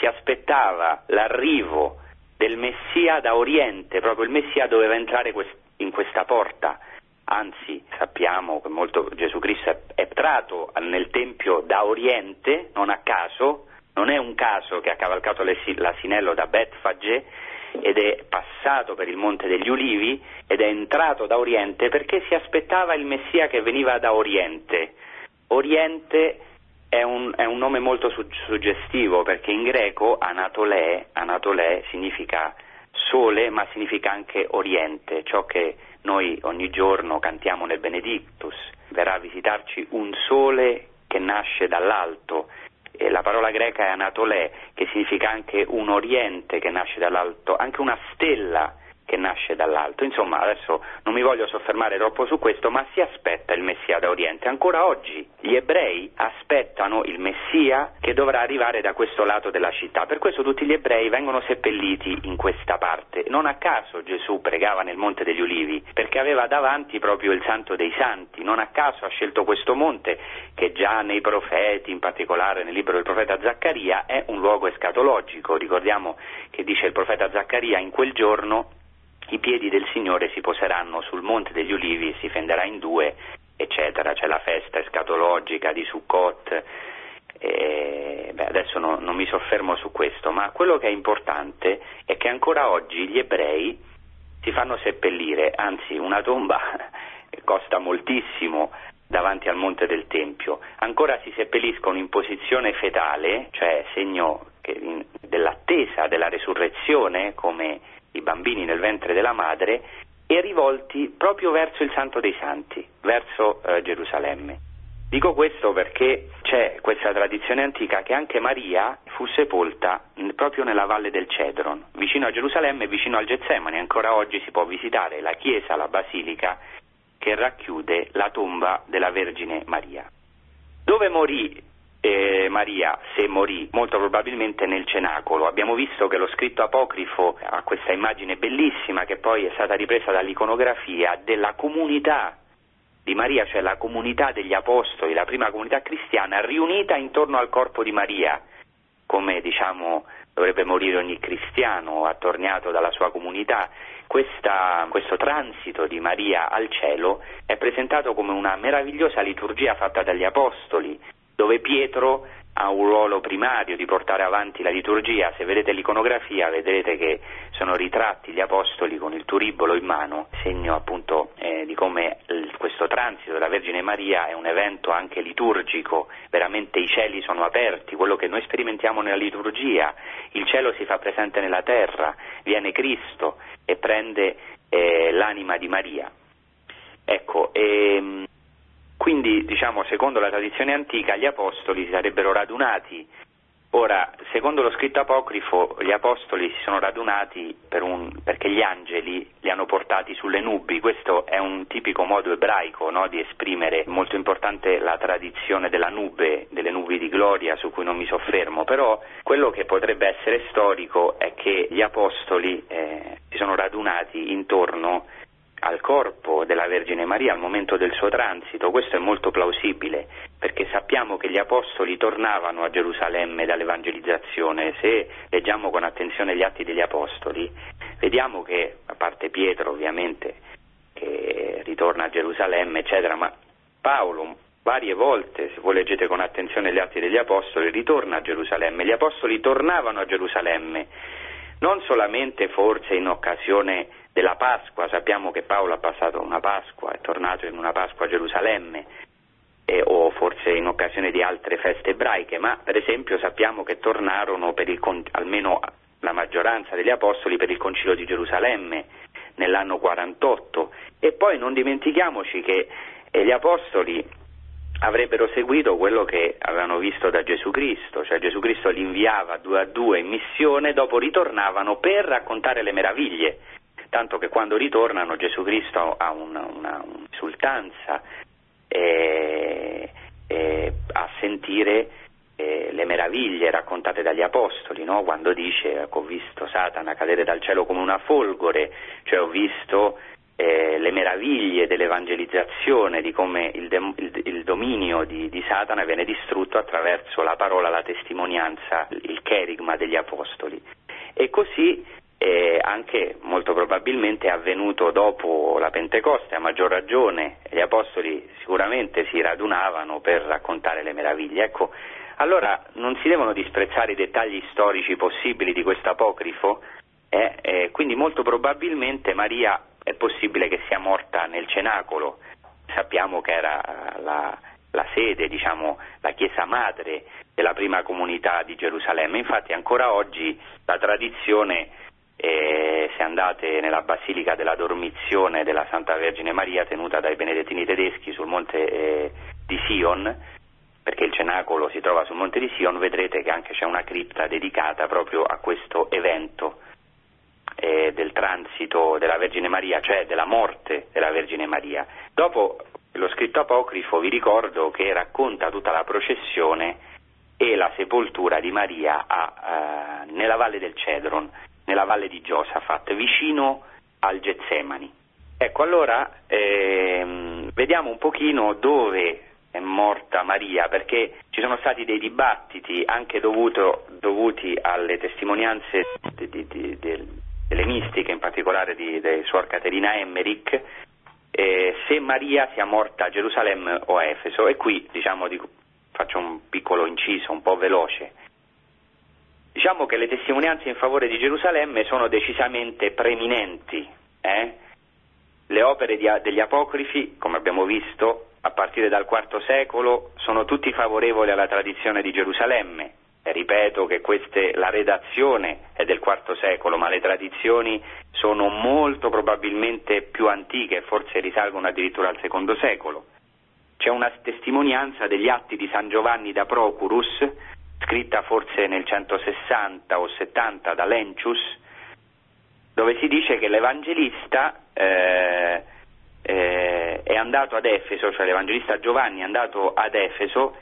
Si aspettava l'arrivo del Messia da Oriente, proprio il Messia doveva entrare in questa porta. Anzi, sappiamo che molto, Gesù Cristo è entrato nel Tempio da Oriente, non a caso, non è un caso che ha cavalcato l'asinello da Betfage ed è passato per il Monte degli Ulivi ed è entrato da Oriente perché si aspettava il Messia che veniva da Oriente. Oriente è un, è un nome molto suggestivo perché in greco Anatolè, Anatolè significa sole ma significa anche oriente, ciò che noi ogni giorno cantiamo nel Benedictus, verrà a visitarci un sole che nasce dall'alto. E la parola greca è Anatolè, che significa anche un oriente che nasce dall'alto, anche una stella che nasce dall'alto. Insomma, adesso non mi voglio soffermare troppo su questo, ma si aspetta il Messia da Oriente. Ancora oggi gli ebrei aspettano il Messia che dovrà arrivare da questo lato della città. Per questo tutti gli ebrei vengono seppelliti in questa parte. Non a caso Gesù pregava nel Monte degli Ulivi, perché aveva davanti proprio il Santo dei Santi. Non a caso ha scelto questo monte, che già nei profeti, in particolare nel libro del profeta Zaccaria, è un luogo escatologico. Ricordiamo che dice il profeta Zaccaria in quel giorno i piedi del Signore si poseranno sul Monte degli Ulivi, si fenderà in due, eccetera. C'è la festa escatologica di Sukkot. Eh, beh, adesso no, non mi soffermo su questo, ma quello che è importante è che ancora oggi gli ebrei si fanno seppellire, anzi una tomba costa moltissimo davanti al monte del Tempio, ancora si seppelliscono in posizione fetale, cioè segno dell'attesa della resurrezione, come i bambini nel ventre della madre e rivolti proprio verso il Santo dei Santi, verso eh, Gerusalemme. Dico questo perché c'è questa tradizione antica che anche Maria fu sepolta proprio nella valle del Cedron, vicino a Gerusalemme e vicino al Getsemani. Ancora oggi si può visitare la chiesa, la basilica che racchiude la tomba della Vergine Maria. Dove morì eh, Maria, se morì, molto probabilmente nel cenacolo. Abbiamo visto che lo scritto apocrifo ha questa immagine bellissima che poi è stata ripresa dall'iconografia della comunità di Maria, cioè la comunità degli apostoli, la prima comunità cristiana riunita intorno al corpo di Maria, come diciamo dovrebbe morire ogni cristiano attorniato dalla sua comunità. Questa, questo transito di Maria al cielo è presentato come una meravigliosa liturgia fatta dagli Apostoli, dove Pietro ha un ruolo primario di portare avanti la liturgia. Se vedete l'iconografia vedrete che sono ritratti gli apostoli con il turibolo in mano, segno appunto eh, di come il, questo transito della Vergine Maria è un evento anche liturgico, veramente i cieli sono aperti, quello che noi sperimentiamo nella liturgia, il cielo si fa presente nella terra, viene Cristo e prende eh, l'anima di Maria. Ecco, ehm, quindi, diciamo, secondo la tradizione antica, gli apostoli si sarebbero radunati. Ora, secondo lo scritto apocrifo, gli apostoli si sono radunati per un, perché gli angeli li hanno portati sulle nubi. Questo è un tipico modo ebraico no, di esprimere, molto importante la tradizione della nube, delle nubi di gloria, su cui non mi soffermo. Però quello che potrebbe essere storico è che gli apostoli eh, si sono radunati intorno al corpo della Vergine Maria al momento del suo transito, questo è molto plausibile, perché sappiamo che gli apostoli tornavano a Gerusalemme dall'evangelizzazione, se leggiamo con attenzione gli atti degli apostoli, vediamo che, a parte Pietro ovviamente, che ritorna a Gerusalemme, eccetera, ma Paolo varie volte, se voi leggete con attenzione gli atti degli apostoli, ritorna a Gerusalemme, gli apostoli tornavano a Gerusalemme, non solamente forse in occasione della Pasqua, sappiamo che Paolo ha passato una Pasqua, è tornato in una Pasqua a Gerusalemme, eh, o forse in occasione di altre feste ebraiche, ma per esempio sappiamo che tornarono il, almeno la maggioranza degli apostoli per il concilio di Gerusalemme nell'anno 48 e poi non dimentichiamoci che eh, gli apostoli avrebbero seguito quello che avevano visto da Gesù Cristo, cioè Gesù Cristo li inviava due a due in missione, dopo ritornavano per raccontare le meraviglie tanto che quando ritornano Gesù Cristo ha una, una un'esultanza eh, eh, a sentire eh, le meraviglie raccontate dagli Apostoli, no? quando dice ho visto Satana cadere dal cielo come una folgore, cioè ho visto eh, le meraviglie dell'evangelizzazione, di come il, de- il, dominio di, di, Satana viene distrutto attraverso la parola, la testimonianza, il cherigma degli Apostoli. E così eh, anche molto probabilmente è avvenuto dopo la Pentecoste, a maggior ragione gli apostoli sicuramente si radunavano per raccontare le meraviglie. Ecco, allora non si devono disprezzare i dettagli storici possibili di questo apocrifo, eh, eh, quindi molto probabilmente Maria è possibile che sia morta nel cenacolo, sappiamo che era la, la sede, diciamo, la chiesa madre della prima comunità di Gerusalemme, infatti ancora oggi la tradizione e se andate nella Basilica della Dormizione della Santa Vergine Maria tenuta dai benedettini tedeschi sul monte eh, di Sion, perché il cenacolo si trova sul monte di Sion, vedrete che anche c'è una cripta dedicata proprio a questo evento eh, del transito della Vergine Maria, cioè della morte della Vergine Maria. Dopo lo scritto apocrifo vi ricordo che racconta tutta la processione e la sepoltura di Maria a, uh, nella valle del Cedron nella valle di Giosafat, vicino al Getsemani. Ecco, allora ehm, vediamo un pochino dove è morta Maria, perché ci sono stati dei dibattiti anche dovuto, dovuti alle testimonianze di, di, di, delle mistiche, in particolare di, di Suor Caterina Emmerich, eh, se Maria sia morta a Gerusalemme o a Efeso. E qui diciamo, faccio un piccolo inciso, un po' veloce. Diciamo che le testimonianze in favore di Gerusalemme sono decisamente preminenti. Eh? Le opere di, degli apocrifi, come abbiamo visto, a partire dal IV secolo, sono tutti favorevoli alla tradizione di Gerusalemme. Ripeto che queste, la redazione è del IV secolo, ma le tradizioni sono molto probabilmente più antiche, forse risalgono addirittura al II secolo. C'è una testimonianza degli atti di San Giovanni da Procurus, scritta forse nel 160 o 70 da Lencius, dove si dice che l'Evangelista eh, eh, è andato ad Efeso, cioè l'Evangelista Giovanni è andato ad Efeso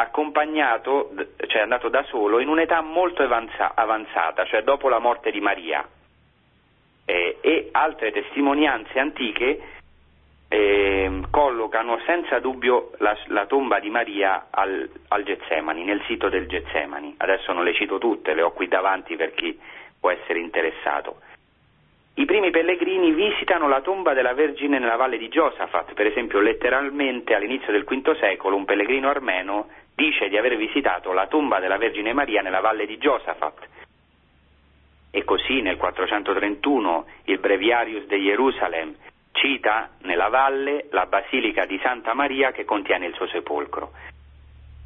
accompagnato, cioè è andato da solo in un'età molto avanzata, cioè dopo la morte di Maria. Eh, e altre testimonianze antiche eh, collocano senza dubbio la, la tomba di Maria al, al, Getsemani, nel sito del Getsemani. Adesso non le cito tutte, le ho qui davanti per chi può essere interessato. I primi pellegrini visitano la tomba della Vergine nella valle di Giosafat, per esempio letteralmente all'inizio del V secolo un pellegrino armeno dice di aver visitato la tomba della Vergine Maria nella valle di Giosafat. E così nel 431 il Breviarius de Jerusalem cita nella valle la basilica di Santa Maria che contiene il suo sepolcro.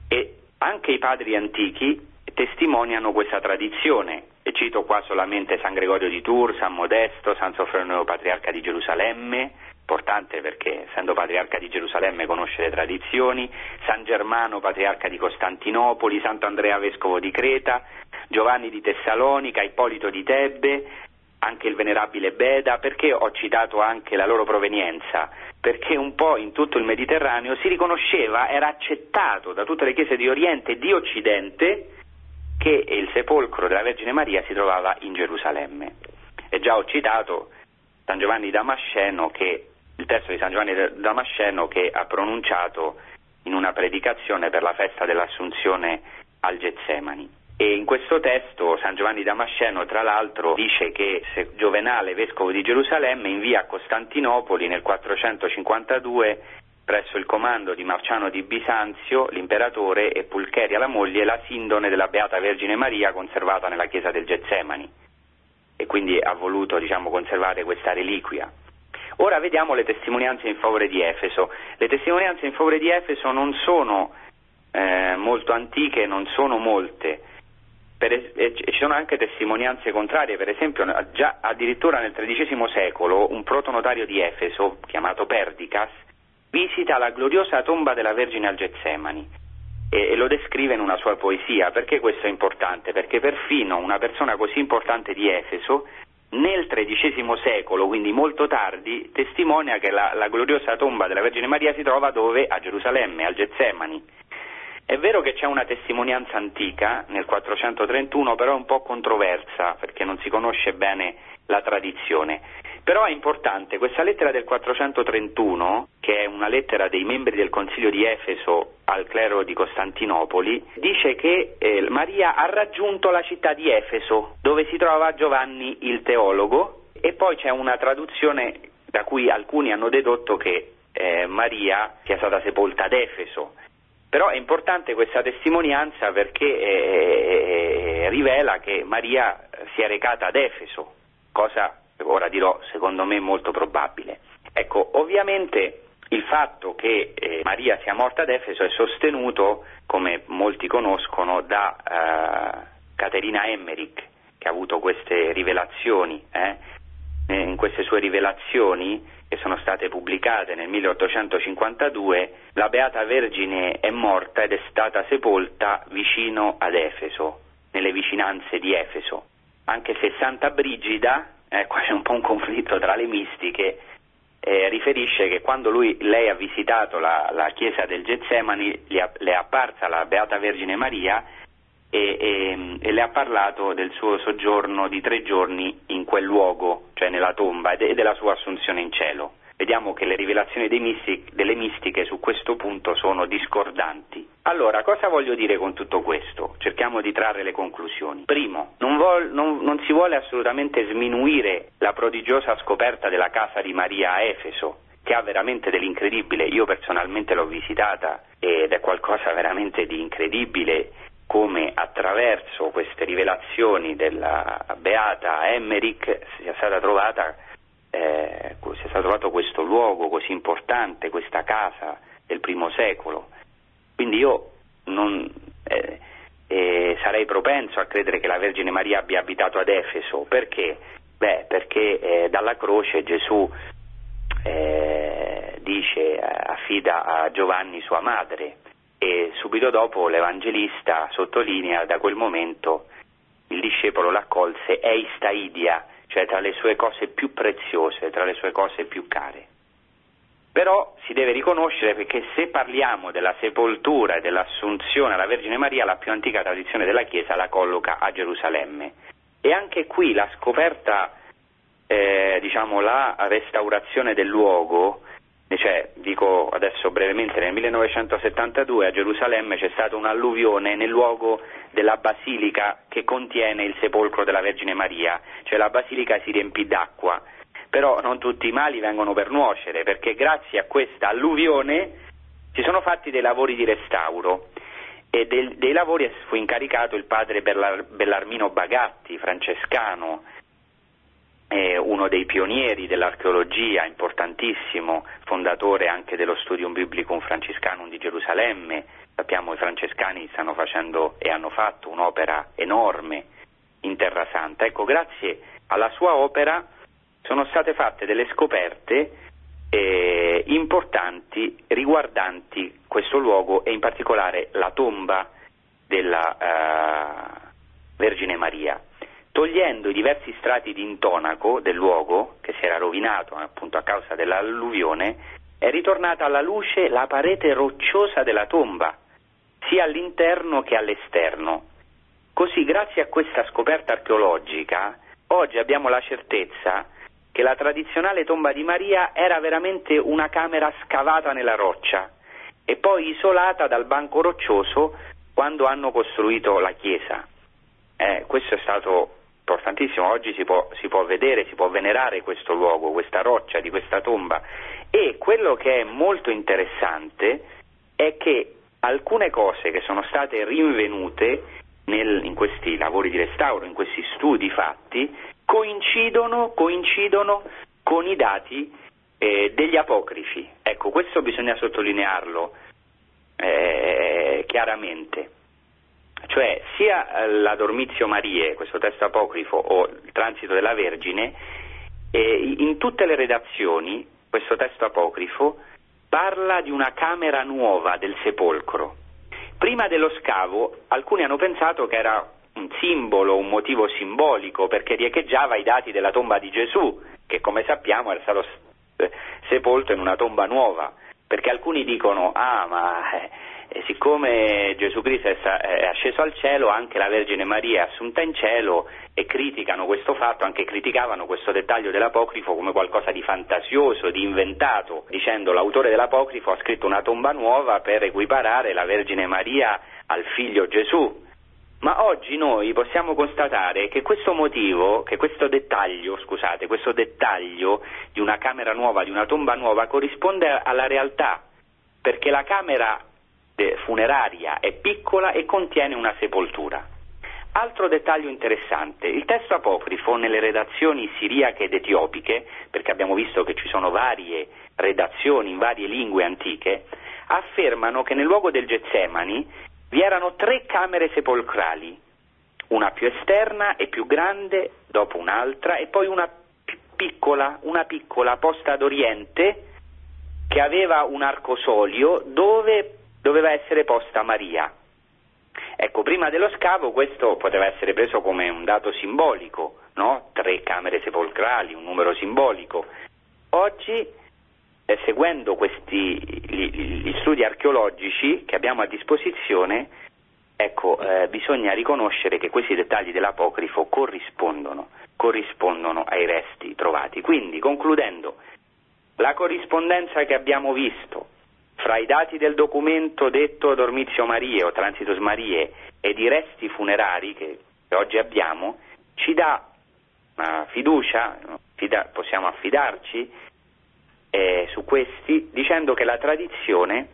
E anche i padri antichi testimoniano questa tradizione. E cito qua solamente San Gregorio di Tours, San Modesto, San Sofronio Patriarca di Gerusalemme, importante perché essendo patriarca di Gerusalemme conosce le tradizioni, San Germano patriarca di Costantinopoli, Santo Andrea vescovo di Creta, Giovanni di Tessalonica, Ippolito di Tebbe, anche il venerabile Beda, perché ho citato anche la loro provenienza? Perché un po' in tutto il Mediterraneo si riconosceva, era accettato da tutte le chiese di Oriente e di Occidente che il sepolcro della Vergine Maria si trovava in Gerusalemme. E già ho citato San Giovanni Damasceno che, il testo di San Giovanni Damasceno che ha pronunciato in una predicazione per la festa dell'Assunzione al Getsemani. E in questo testo San Giovanni Damasceno, tra l'altro, dice che Giovenale, vescovo di Gerusalemme, invia a Costantinopoli nel 452 presso il comando di Marciano di Bisanzio, l'imperatore, e Pulcheria, la moglie, la sindone della Beata Vergine Maria conservata nella chiesa del Getsemani. E quindi ha voluto diciamo, conservare questa reliquia. Ora vediamo le testimonianze in favore di Efeso. Le testimonianze in favore di Efeso non sono eh, molto antiche, non sono molte per, e ci sono anche testimonianze contrarie, per esempio già addirittura nel XIII secolo un protonotario di Efeso, chiamato Perdicas, visita la gloriosa tomba della Vergine al Getsemani e, e lo descrive in una sua poesia. Perché questo è importante? Perché perfino una persona così importante di Efeso nel XIII secolo, quindi molto tardi, testimonia che la, la, gloriosa tomba della Vergine Maria si trova dove? A Gerusalemme, al Getsemani. È vero che c'è una testimonianza antica nel 431, però è un po' controversa perché non si conosce bene la tradizione. Però è importante, questa lettera del 431, che è una lettera dei membri del Consiglio di Efeso al clero di Costantinopoli, dice che eh, Maria ha raggiunto la città di Efeso, dove si trova Giovanni il teologo, e poi c'è una traduzione da cui alcuni hanno dedotto che eh, Maria sia stata sepolta ad Efeso. Però è importante questa testimonianza perché eh, rivela che Maria si è recata ad Efeso, cosa, ora dirò, secondo me molto probabile. Ecco, ovviamente il fatto che eh, Maria sia morta ad Efeso è sostenuto, come molti conoscono, da eh, Caterina Emmerich, che ha avuto queste rivelazioni. Eh. In queste sue rivelazioni che sono state pubblicate nel 1852, la Beata Vergine è morta ed è stata sepolta vicino ad Efeso, nelle vicinanze di Efeso. Anche se Santa Brigida, eh, qua c'è un po' un conflitto tra le mistiche, eh, riferisce che quando lui, lei ha visitato la, la chiesa del Getsemani le, le è apparsa la Beata Vergine Maria e, e, e, le ha parlato del suo soggiorno di tre giorni in quel luogo, cioè nella tomba, e della sua assunzione in cielo. Vediamo che le rivelazioni mistic, delle mistiche su questo punto sono discordanti. Allora, cosa voglio dire con tutto questo? Cerchiamo di trarre le conclusioni. Primo, non, vol, non, non si vuole assolutamente sminuire la prodigiosa scoperta della casa di Maria a Efeso, che ha veramente dell'incredibile. Io personalmente l'ho visitata ed è qualcosa veramente di incredibile come attraverso queste rivelazioni della beata Emmerich sia stata trovata eh, sia stato trovato questo luogo così importante, questa casa del primo secolo. Quindi io non, eh, eh, sarei propenso a credere che la Vergine Maria abbia abitato ad Efeso. Perché? Beh, perché eh, dalla croce Gesù eh, dice, affida a Giovanni sua madre e subito dopo l'Evangelista sottolinea da quel momento il discepolo l'accolse eistaidia, cioè tra le sue cose più preziose, tra le sue cose più care. Però si deve riconoscere perché se parliamo della sepoltura e dell'assunzione alla Vergine Maria, la più antica tradizione della Chiesa la colloca a Gerusalemme. E anche qui la scoperta, eh, diciamo la restaurazione del luogo cioè, dico adesso brevemente, nel 1972 a Gerusalemme c'è stata un'alluvione nel luogo della basilica che contiene il sepolcro della Vergine Maria, cioè la basilica si riempì d'acqua, però non tutti i mali vengono per nuocere, perché grazie a questa alluvione si sono fatti dei lavori di restauro. E del, dei lavori fu incaricato il padre Bellar, Bellarmino Bagatti, francescano, uno dei pionieri dell'archeologia, importantissimo, fondatore anche dello Studium Biblicum Franciscanum di Gerusalemme. Sappiamo che i francescani stanno facendo e hanno fatto un'opera enorme in Terra Santa. Ecco, grazie alla sua opera sono state fatte delle scoperte eh, importanti riguardanti questo luogo e in particolare la tomba della uh, Vergine Maria togliendo i diversi strati di intonaco del luogo, che si era rovinato appunto a causa dell'alluvione, è ritornata alla luce la parete rocciosa della tomba, sia all'interno che all'esterno. Così, grazie a questa scoperta archeologica, oggi abbiamo la certezza che la tradizionale tomba di Maria era veramente una camera scavata nella roccia e poi isolata dal banco roccioso quando hanno costruito la chiesa. Eh, questo è stato importantissimo, oggi si può, si può, vedere, si può venerare questo luogo, questa roccia di questa tomba. E quello che è molto interessante è che alcune cose che sono state rinvenute nel, in questi lavori di restauro, in questi studi fatti, coincidono, coincidono con i dati eh, degli apocrifi. Ecco, questo bisogna sottolinearlo eh, chiaramente cioè sia eh, la Dormizio Marie, questo testo apocrifo, o il transito della Vergine, eh, in tutte le redazioni questo testo apocrifo parla di una camera nuova del sepolcro. Prima dello scavo alcuni hanno pensato che era un simbolo, un motivo simbolico, perché riecheggiava i dati della tomba di Gesù, che come sappiamo era stato sepolto in una tomba nuova, perché alcuni dicono, ah ma eh, e siccome Gesù Cristo è, asceso al cielo, anche la Vergine Maria è assunta in cielo e criticano questo fatto, anche criticavano questo dettaglio dell'apocrifo come qualcosa di fantasioso, di inventato, dicendo l'autore dell'apocrifo ha scritto una tomba nuova per equiparare la Vergine Maria al figlio Gesù. Ma oggi noi possiamo constatare che questo motivo, che questo dettaglio, scusate, questo dettaglio di una camera nuova, di una tomba nuova corrisponde alla realtà, perché la camera funeraria è piccola e contiene una sepoltura. Altro dettaglio interessante, il testo apocrifo nelle redazioni siriache ed etiopiche, perché abbiamo visto che ci sono varie redazioni in varie lingue antiche, affermano che nel luogo del Getsemani vi erano tre camere sepolcrali, una più esterna e più grande, dopo un'altra, e poi una piccola, una piccola posta ad oriente che aveva un arcosolio dove doveva essere posta Maria. Ecco, prima dello scavo questo poteva essere preso come un dato simbolico, no? Tre camere sepolcrali, un numero simbolico. Oggi, eh, seguendo questi gli, gli, studi archeologici che abbiamo a disposizione, ecco, eh, bisogna riconoscere che questi dettagli dell'apocrifo corrispondono, corrispondono ai resti trovati. Quindi, concludendo, la corrispondenza che abbiamo visto fra i dati del documento detto Dormizio Marie o Transitus Marie ed i resti funerari che, oggi abbiamo, ci dà uh, fiducia, fida, possiamo affidarci eh, su questi dicendo che la tradizione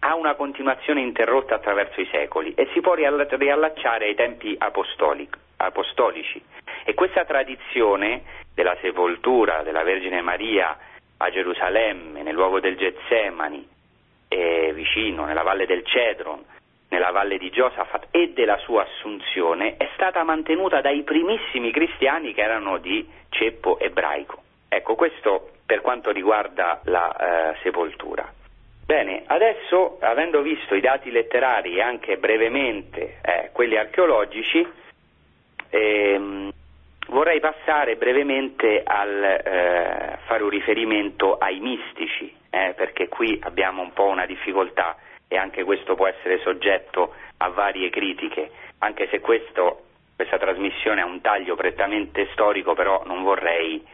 ha una continuazione interrotta attraverso i secoli e si può riallacciare ai tempi apostolici. E questa tradizione della sepoltura della Vergine Maria a Gerusalemme, nel luogo del Getsemani, vicino, nella valle del Cedron, nella valle di Giosafat e della sua assunzione, è stata mantenuta dai primissimi cristiani che erano di ceppo ebraico. Ecco, questo per quanto riguarda la eh, sepoltura. Bene, adesso, avendo visto i dati letterari e anche brevemente eh, quelli archeologici, ehm, vorrei passare brevemente a eh, fare un riferimento ai mistici, eh, perché qui abbiamo un po' una difficoltà e anche questo può essere soggetto a varie critiche, anche se questo, questa trasmissione ha un taglio prettamente storico, però non vorrei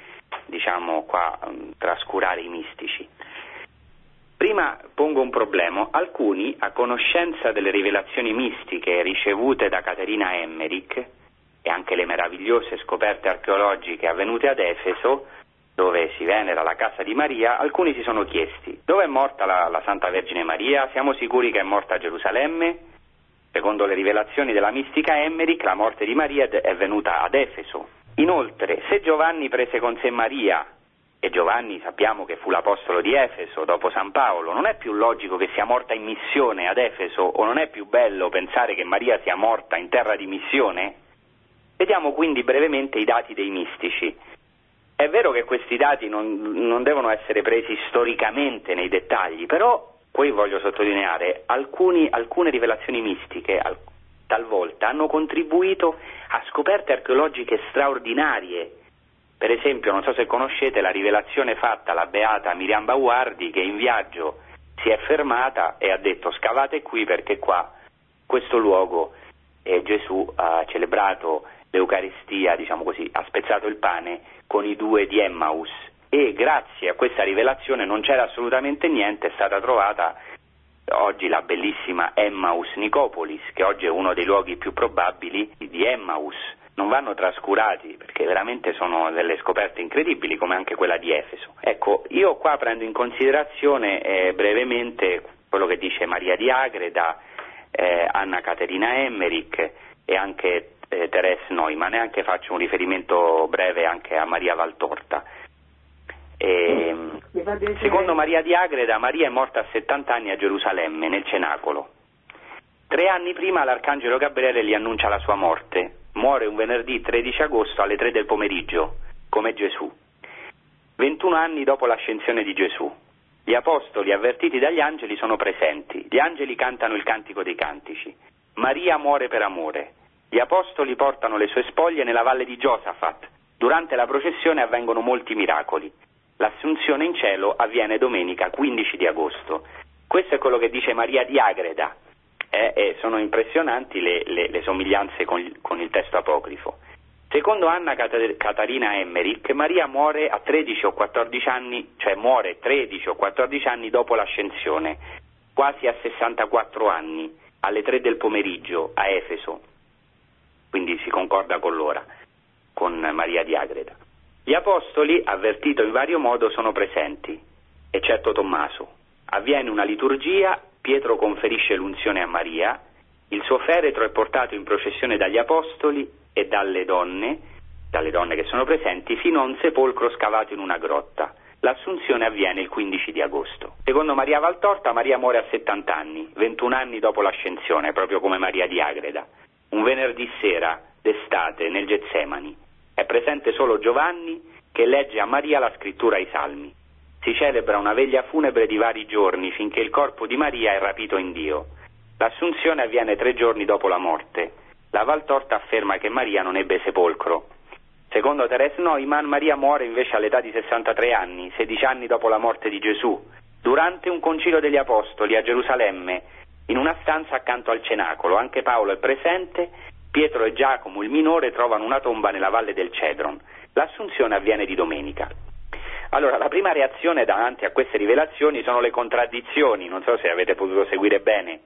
diciamo qua um, trascurare i mistici. Prima pongo un problema. Alcuni, a conoscenza delle rivelazioni mistiche ricevute da Caterina Emmerich e anche le meravigliose scoperte archeologiche avvenute ad Efeso, dove si venera la casa di Maria, alcuni si sono chiesti dove è morta la, la Santa Vergine Maria? Siamo sicuri che è morta a Gerusalemme? Secondo le rivelazioni della mistica Emmerich, la morte di Maria è venuta ad Efeso. Inoltre, se Giovanni prese con sé Maria, e Giovanni sappiamo che fu l'apostolo di Efeso dopo San Paolo, non è più logico che sia morta in missione ad Efeso o non è più bello pensare che Maria sia morta in terra di missione? Vediamo quindi brevemente i dati dei mistici. È vero che questi dati non, non devono essere presi storicamente nei dettagli, però poi voglio sottolineare, alcuni, alcune rivelazioni mistiche al, talvolta hanno contribuito a scoperte archeologiche straordinarie. Per esempio, non so se conoscete la rivelazione fatta alla beata Miriam Bauardi che in viaggio si è fermata e ha detto scavate qui perché qua, questo luogo, eh, Gesù ha celebrato l'Eucaristia, diciamo così, ha spezzato il pane con i due di Emmaus e grazie a questa rivelazione non c'era assolutamente niente, è stata trovata oggi la bellissima Emmaus Nicopolis, che oggi è uno dei luoghi più probabili di Emmaus. Non vanno trascurati perché veramente sono delle scoperte incredibili, come anche quella di Efeso. Ecco, io qua prendo in considerazione eh, brevemente quello che dice Maria di Agreda, eh, Anna Caterina Emmerich e anche eh, Therese Neumann, e anche faccio un riferimento breve anche a Maria Valtorta. E, secondo Maria di Agreda, Maria è morta a 70 anni a Gerusalemme, nel cenacolo. Tre anni prima l'arcangelo Gabriele gli annuncia la sua morte. Muore un venerdì 13 agosto alle 3 del pomeriggio, come Gesù. 21 anni dopo l'ascensione di Gesù. Gli apostoli, avvertiti dagli angeli, sono presenti. Gli angeli cantano il cantico dei cantici. Maria muore per amore. Gli apostoli portano le sue spoglie nella valle di Giosafat. Durante la processione avvengono molti miracoli. L'assunzione in cielo avviene domenica 15 di agosto. Questo è quello che dice Maria di Agreda eh, e sono impressionanti le, le, le somiglianze con con il, testo apocrifo. Secondo Anna Catarina Emmerich, Maria muore a 13 o 14 anni, cioè muore 13 o 14 anni dopo l'ascensione, quasi a 64 anni, alle 3 del pomeriggio, a Efeso. Quindi si concorda con l'ora, con Maria di Agreda. Gli apostoli, avvertito in vario modo, sono presenti, eccetto Tommaso. Avviene una liturgia, Pietro conferisce l'unzione a Maria, il suo feretro è portato in processione dagli apostoli e dalle donne, dalle donne che sono presenti, fino a un sepolcro scavato in una grotta. L'assunzione avviene il 15 di agosto. Secondo Maria Valtorta, Maria muore a 70 anni, 21 anni dopo l'ascensione, proprio come Maria di Agreda. Un venerdì sera d'estate nel Getsemani. È presente solo Giovanni che legge a Maria la scrittura ai Salmi. Si celebra una veglia funebre di vari giorni finché il corpo di Maria è rapito in Dio. L'assunzione avviene tre giorni dopo la morte. La Valtorta afferma che Maria non ebbe sepolcro. Secondo Therese Neumann, Maria muore invece all'età di 63 anni, 16 anni dopo la morte di Gesù, durante un concilio degli Apostoli a Gerusalemme, in una stanza accanto al cenacolo. Anche Paolo è presente Pietro e Giacomo, il minore, trovano una tomba nella valle del Cedron. L'assunzione avviene di domenica. Allora, la prima reazione davanti a queste rivelazioni sono le contraddizioni, non so se avete potuto seguire bene,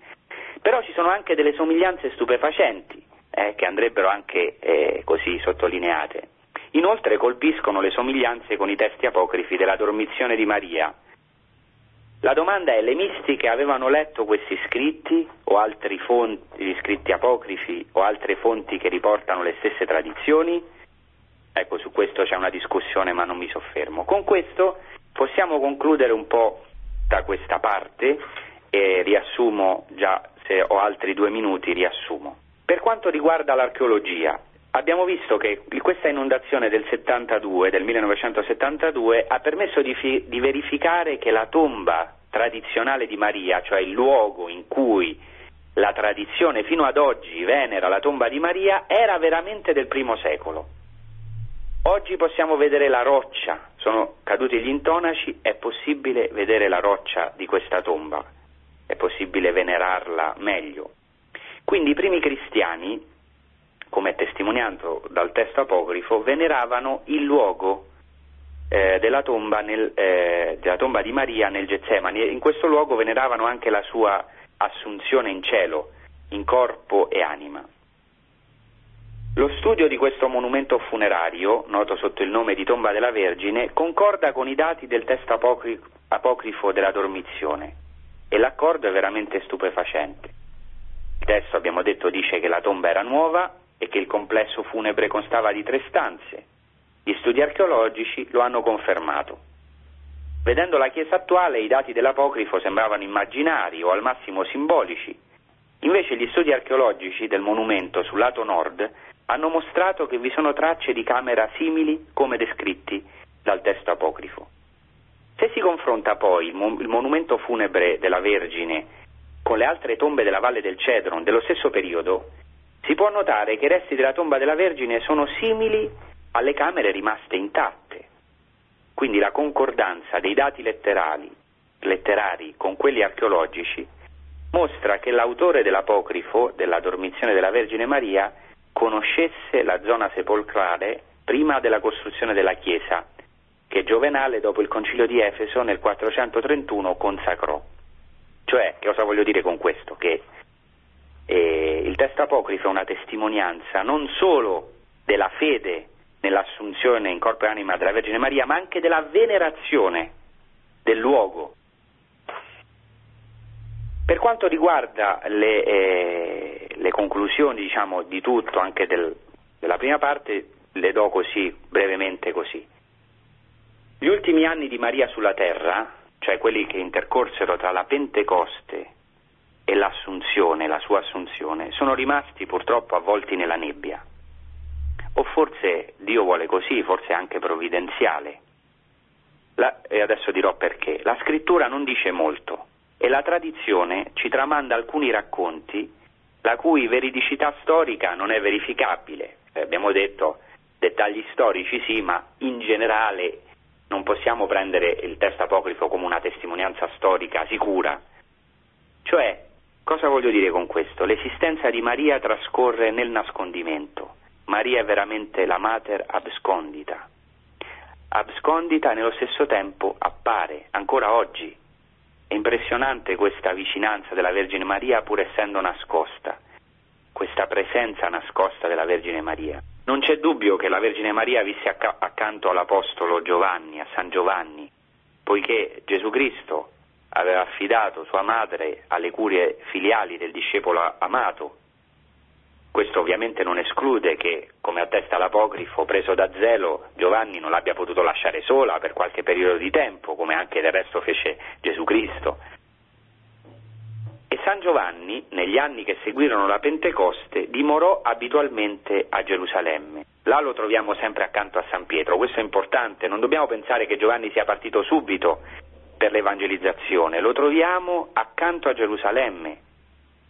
però ci sono anche delle somiglianze stupefacenti, eh, che andrebbero anche eh, così sottolineate. Inoltre colpiscono le somiglianze con i testi apocrifi della dormizione di Maria, la domanda è, le mistiche avevano letto questi scritti o altri fonti, scritti apocrifi o altre fonti che riportano le stesse tradizioni? Ecco, su questo c'è una discussione ma non mi soffermo. Con questo possiamo concludere un po' da questa parte e riassumo, già se ho altri due minuti riassumo. Per quanto riguarda l'archeologia, abbiamo visto che questa inondazione del 72, del 1972, ha permesso di, fi- di verificare che la tomba tradizionale di Maria, cioè il luogo in cui la tradizione fino ad oggi venera la tomba di Maria, era veramente del primo secolo. Oggi possiamo vedere la roccia, sono caduti gli intonaci, è possibile vedere la roccia di questa tomba, è possibile venerarla meglio. Quindi i primi cristiani come è testimoniato dal testo apocrifo, veneravano il luogo eh, della, tomba nel, eh, della tomba di Maria nel Getsemani e in questo luogo veneravano anche la sua assunzione in cielo, in corpo e anima. Lo studio di questo monumento funerario, noto sotto il nome di Tomba della Vergine, concorda con i dati del testo apocrifo della Dormizione e l'accordo è veramente stupefacente. Il testo, abbiamo detto, dice che la tomba era nuova e che il complesso funebre constava di tre stanze. Gli studi archeologici lo hanno confermato. Vedendo la chiesa attuale, i dati dell'apocrifo sembravano immaginari o al massimo simbolici. Invece gli studi archeologici del monumento sul lato nord hanno mostrato che vi sono tracce di camera simili come descritti dal testo apocrifo. Se si confronta poi il, mon- il monumento funebre della Vergine con le altre tombe della Valle del Cedron dello stesso periodo, si può notare che i resti della tomba della Vergine sono simili alle camere rimaste intatte. Quindi la concordanza dei dati letterari con quelli archeologici mostra che l'autore dell'apocrifo della dormizione della Vergine Maria conoscesse la zona sepolcrale prima della costruzione della chiesa, che Giovenale dopo il concilio di Efeso nel 431 consacrò. Cioè, che cosa voglio dire con questo? Che eh, il testo apocrifo è una testimonianza non solo della fede nell'assunzione in corpo e anima della Vergine Maria, ma anche della venerazione del luogo. Per quanto riguarda le, eh, le conclusioni diciamo, di tutto, anche del, della prima parte, le do così, brevemente così. Gli ultimi anni di Maria sulla terra, cioè quelli che intercorsero tra la Pentecoste e l'assunzione, la sua assunzione, sono rimasti purtroppo avvolti nella nebbia. O forse Dio vuole così, forse anche provvidenziale. La, e adesso dirò perché. La scrittura non dice molto e la tradizione ci tramanda alcuni racconti la cui veridicità storica non è verificabile. Eh, abbiamo detto dettagli storici sì, ma in generale non possiamo prendere il testo apocrifo come una testimonianza storica sicura. Cioè, cosa voglio dire con questo? L'esistenza di Maria trascorre nel nascondimento. Maria è veramente la mater abscondita. Abscondita nello stesso tempo appare, ancora oggi. È impressionante questa vicinanza della Vergine Maria pur essendo nascosta, questa presenza nascosta della Vergine Maria. Non c'è dubbio che la Vergine Maria visse acc- accanto all'Apostolo Giovanni, a San Giovanni, poiché Gesù Cristo aveva affidato sua madre alle curie filiali del discepolo amato questo ovviamente non esclude che, come attesta l'apocrifo, preso da zelo, Giovanni non l'abbia potuto lasciare sola per qualche periodo di tempo, come anche del resto fece Gesù Cristo. E San Giovanni, negli anni che seguirono la Pentecoste, dimorò abitualmente a Gerusalemme. Là lo troviamo sempre accanto a San Pietro, questo è importante, non dobbiamo pensare che Giovanni sia partito subito per l'evangelizzazione, lo troviamo accanto a Gerusalemme,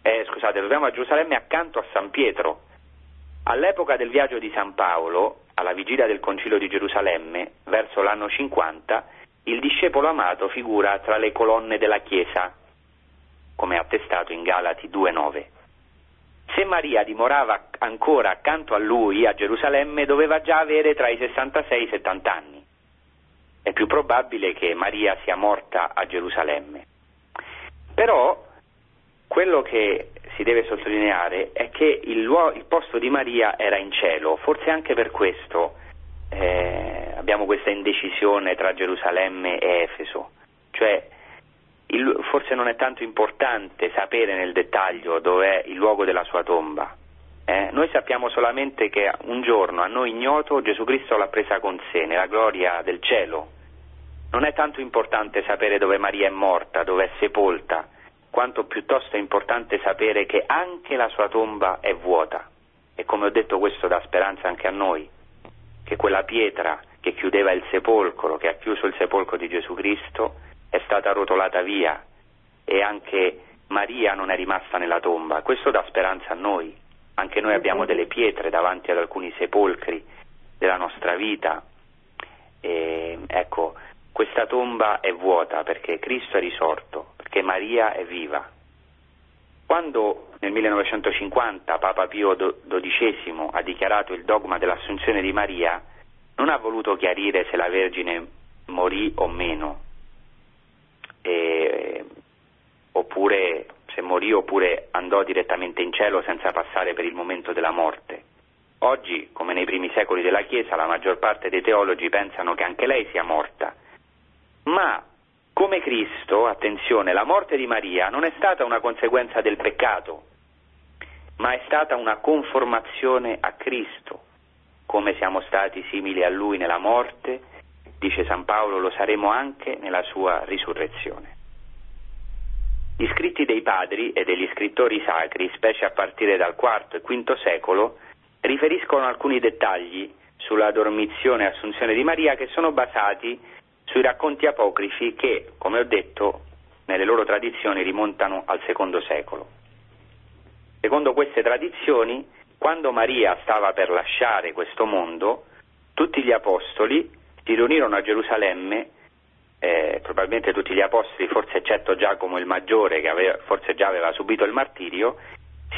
eh, scusate, lo troviamo a Gerusalemme accanto a San Pietro. All'epoca del viaggio di San Paolo, alla vigilia del concilio di Gerusalemme, verso l'anno 50, il discepolo amato figura tra le colonne della Chiesa, come attestato in Galati 2.9. Se Maria dimorava ancora accanto a lui a Gerusalemme, doveva già avere tra i 66 e i 70 anni. È più probabile che Maria sia morta a Gerusalemme. Però quello che si deve sottolineare è che il, luogo, il posto di Maria era in cielo, forse anche per questo eh, abbiamo questa indecisione tra Gerusalemme e Efeso, cioè il, forse non è tanto importante sapere nel dettaglio dov'è il luogo della sua tomba. Eh? Noi sappiamo solamente che un giorno a noi ignoto Gesù Cristo l'ha presa con sé nella gloria del cielo. Non è tanto importante sapere dove Maria è morta, dove è sepolta, quanto piuttosto è importante sapere che anche la sua tomba è vuota. E come ho detto questo dà speranza anche a noi, che quella pietra che chiudeva il sepolcro, che ha chiuso il sepolcro di Gesù Cristo, è stata rotolata via e anche Maria non è rimasta nella tomba. Questo dà speranza a noi. Anche noi abbiamo delle pietre davanti ad alcuni sepolcri della nostra vita. E, ecco, questa tomba è vuota perché Cristo è risorto che Maria è viva. Quando nel 1950 Papa Pio XII ha dichiarato il dogma dell'assunzione di Maria, non ha voluto chiarire se la Vergine morì o meno, e, oppure se morì oppure andò direttamente in cielo senza passare per il momento della morte. Oggi, come nei primi secoli della Chiesa, la maggior parte dei teologi pensano che anche lei sia morta. Ma, come Cristo, attenzione, la morte di Maria non è stata una conseguenza del peccato, ma è stata una conformazione a Cristo. Come siamo stati simili a Lui nella morte, dice San Paolo, lo saremo anche nella sua risurrezione. Gli scritti dei padri e degli scrittori sacri, specie a partire dal IV e V secolo, riferiscono alcuni dettagli sulla dormizione e assunzione di Maria che sono basati sui racconti apocrifi che, come ho detto, nelle loro tradizioni rimontano al secondo secolo. Secondo queste tradizioni, quando Maria stava per lasciare questo mondo, tutti gli apostoli si riunirono a Gerusalemme, eh, probabilmente tutti gli apostoli, forse eccetto Giacomo il Maggiore, che aveva, forse già aveva subito il martirio,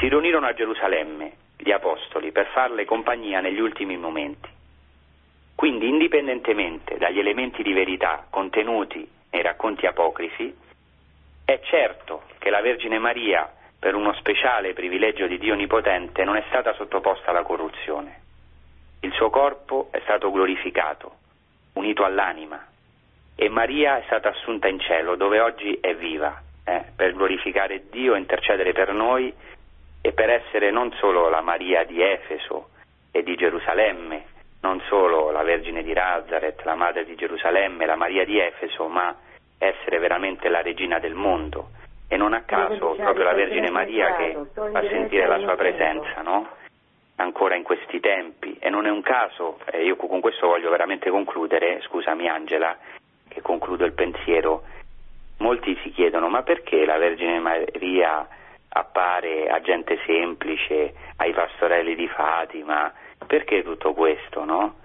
si riunirono a Gerusalemme gli apostoli per farle compagnia negli ultimi momenti. Quindi, indipendentemente dagli elementi di verità contenuti nei racconti apocrifi, è certo che la Vergine Maria, per uno speciale privilegio di Dio Onnipotente, non è stata sottoposta alla corruzione. Il suo corpo è stato glorificato, unito all'anima, e Maria è stata assunta in cielo, dove oggi è viva, eh, per glorificare Dio intercedere per noi e per essere non solo la Maria di Efeso e di Gerusalemme, non solo la Vergine di Nazareth, la Madre di Gerusalemme, la Maria di Efeso, ma essere veramente la regina del mondo. E non a caso proprio la Vergine Maria che fa sentire la sua presenza, no? Ancora in questi tempi. E non è un caso, e io con questo voglio veramente concludere, scusami Angela, che concludo il pensiero, molti si chiedono ma perché la Vergine Maria appare a gente semplice, ai pastorelli di Fatima, perché tutto questo, no?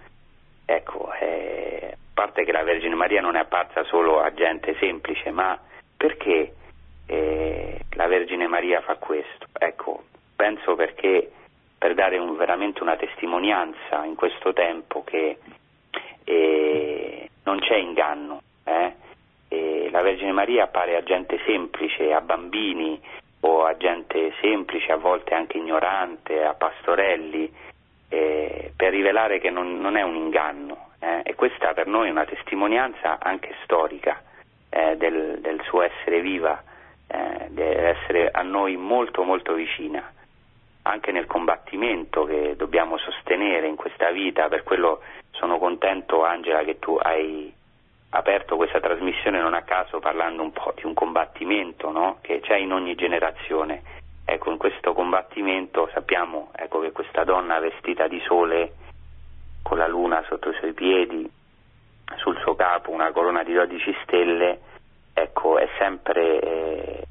Ecco, eh, a parte che la Vergine Maria non è apparsa solo a gente semplice, ma perché eh, la Vergine Maria fa questo? Ecco, penso perché per dare un, veramente una testimonianza in questo tempo che eh, non c'è inganno. Eh? la Vergine Maria appare a gente semplice, a bambini, o a gente semplice, a volte anche ignorante, a pastorelli, eh, per rivelare che non, non è un inganno. Eh, e questa per noi è una testimonianza anche storica eh, del, del, suo essere viva, eh, deve essere a noi molto molto vicina, anche nel combattimento che dobbiamo sostenere in questa vita, per quello sono contento Angela che tu hai aperto questa trasmissione non a caso parlando un po' di un combattimento no? che c'è in ogni generazione. Ecco, in questo combattimento sappiamo ecco, che questa donna vestita di sole, con la luna sotto i suoi piedi, sul suo capo una corona di 12 stelle, ecco, è sempre eh,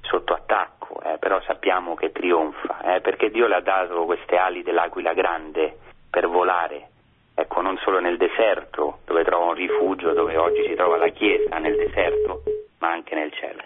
sotto attacco, eh, però sappiamo che trionfa, eh, perché Dio le ha dato queste ali dell'aquila grande per volare ecco, non solo nel deserto, dove trova un rifugio, dove oggi si trova la Chiesa nel deserto, ma anche nel cielo.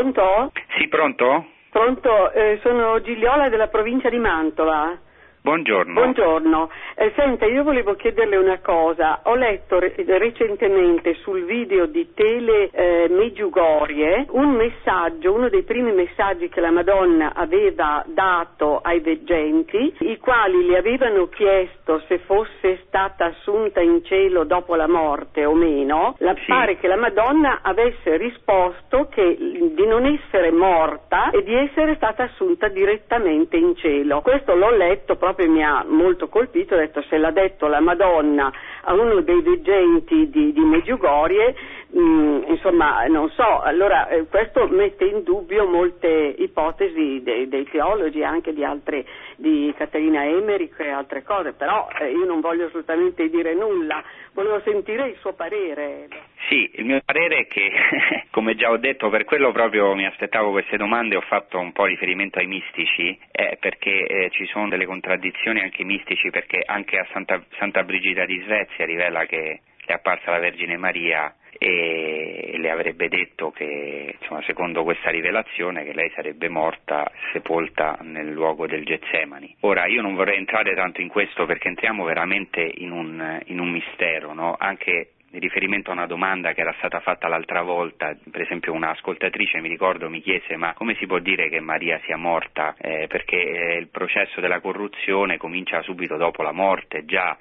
Pronto? Sì, pronto? Pronto, eh, sono Gigliola della provincia di Mantova. Buongiorno. Buongiorno. Eh, senta, io volevo chiederle una cosa. Ho letto re- recentemente sul video di Tele eh, Meggiugorie un messaggio, uno dei primi messaggi che la Madonna aveva dato ai veggenti, i quali le avevano chiesto se fosse stata assunta in cielo dopo la morte o meno. La, Sì. Pare che la Madonna avesse risposto che di non essere morta e di essere stata assunta direttamente in cielo. Questo l'ho letto proprio proprio mi ha molto colpito, detto se l'ha detto la Madonna a uno dei veggenti di, di Meggiugorie, mh, mm, insomma non so, allora eh, questo mette in dubbio molte ipotesi dei, dei teologi, anche di altre, di Caterina Emmerich e altre cose, però eh, io non voglio assolutamente dire nulla, volevo sentire il suo parere. Sì, il mio parere è che, come già ho detto, per quello proprio mi aspettavo queste domande, ho fatto un po' riferimento ai mistici, eh, perché eh, ci sono delle contraddizioni anche mistici, perché anche a Santa, Santa Brigida di Svezia rivela che è apparsa la Vergine Maria e le avrebbe detto che, insomma, secondo questa rivelazione, che lei sarebbe morta sepolta nel luogo del Getsemani. Ora, io non vorrei entrare tanto in questo perché entriamo veramente in un, in un mistero, no? anche in riferimento a una domanda che era stata fatta l'altra volta, per esempio un'ascoltatrice mi ricordo mi chiese ma come si può dire che Maria sia morta eh, perché eh, il processo della corruzione comincia subito dopo la morte, già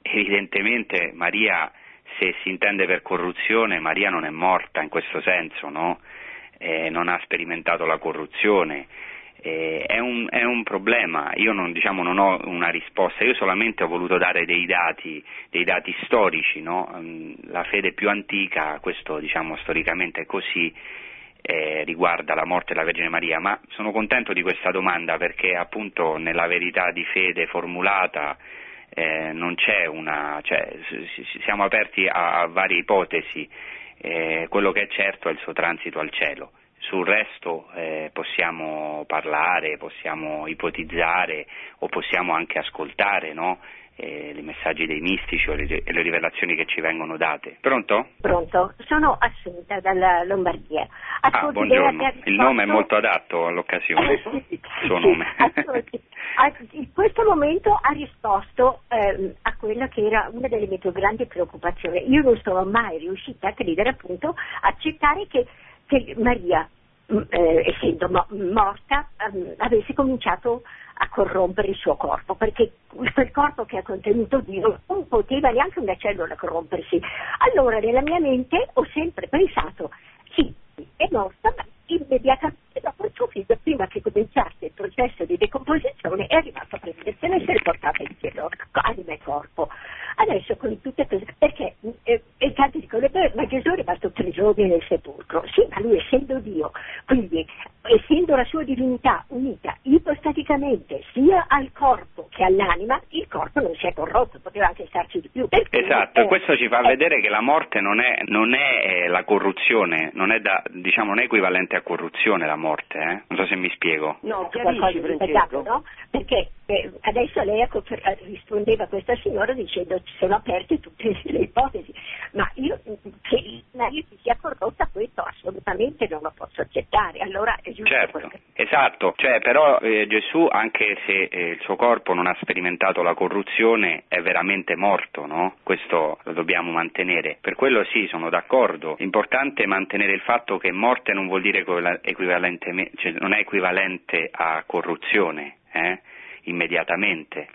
evidentemente Maria se si intende per corruzione Maria non è morta in questo senso, no? eh, non ha sperimentato la corruzione. Eh, è, un, è, un, problema, io non, diciamo, non, ho una risposta, io solamente ho voluto dare dei dati, dei dati storici, no? Mm, la fede più antica, questo diciamo, storicamente è così, eh, riguarda la morte della Vergine Maria, ma sono contento di questa domanda perché appunto nella verità di fede formulata eh, non c'è una, cioè, siamo aperti a, a varie ipotesi, eh, quello che è certo è il suo transito al cielo. Sul resto eh, possiamo parlare, possiamo ipotizzare o possiamo anche ascoltare no? eh, i messaggi dei mistici o le, le, rivelazioni che ci vengono date. Pronto? Pronto, sono Assunta dalla Lombardia. Ah, buongiorno, il nome è molto adatto all'occasione, il suo nome. in questo momento ha risposto eh, a quella che era una delle mie più grandi preoccupazioni. Io non sono mai riuscita a credere appunto, a accettare che, che Maria, mm, eh, essendo mo- morta, um, avesse cominciato a corrompere il suo corpo, perché quel corpo che ha contenuto Dio non poteva neanche una cellula corrompersi. Allora nella mia mente ho sempre pensato, sì, è morta, ma immediatamente dopo il suo figlio, prima che cominciasse il processo di decomposizione, è arrivato a prendersene e se l'è portata in cielo, anima e corpo. Adesso con tutte queste, perché eh, tanti dicono, ma Gesù è tre giorni nel sepolcro, sì, ma lui essendo Dio, quindi essendo la sua divinità unita ipostaticamente sia al corpo che all'anima, il corpo non si è corrotto, poteva anche starci di più. Esatto, e questo ci fa vedere che la morte non è, non è eh, la corruzione, non è, da, diciamo, non è equivalente a corruzione la morte, eh? non so se mi spiego. No, chiarisci Francesco. No? Perché eh, adesso lei rispondeva a questa signora dicendo ci sono aperte tutte le ipotesi, ma io che Maria si sia corrotta questo assolutamente non lo posso accettare, allora è giusto certo, perché... esatto, cioè, però eh, Gesù anche se eh, il suo corpo non ha sperimentato la corruzione è veramente morto, no? Questo lo dobbiamo mantenere, per quello sì sono d'accordo, l'importante è mantenere il fatto che morte non vuol dire equivalentemente, cioè non è equivalente a corruzione, eh? Immediatamente.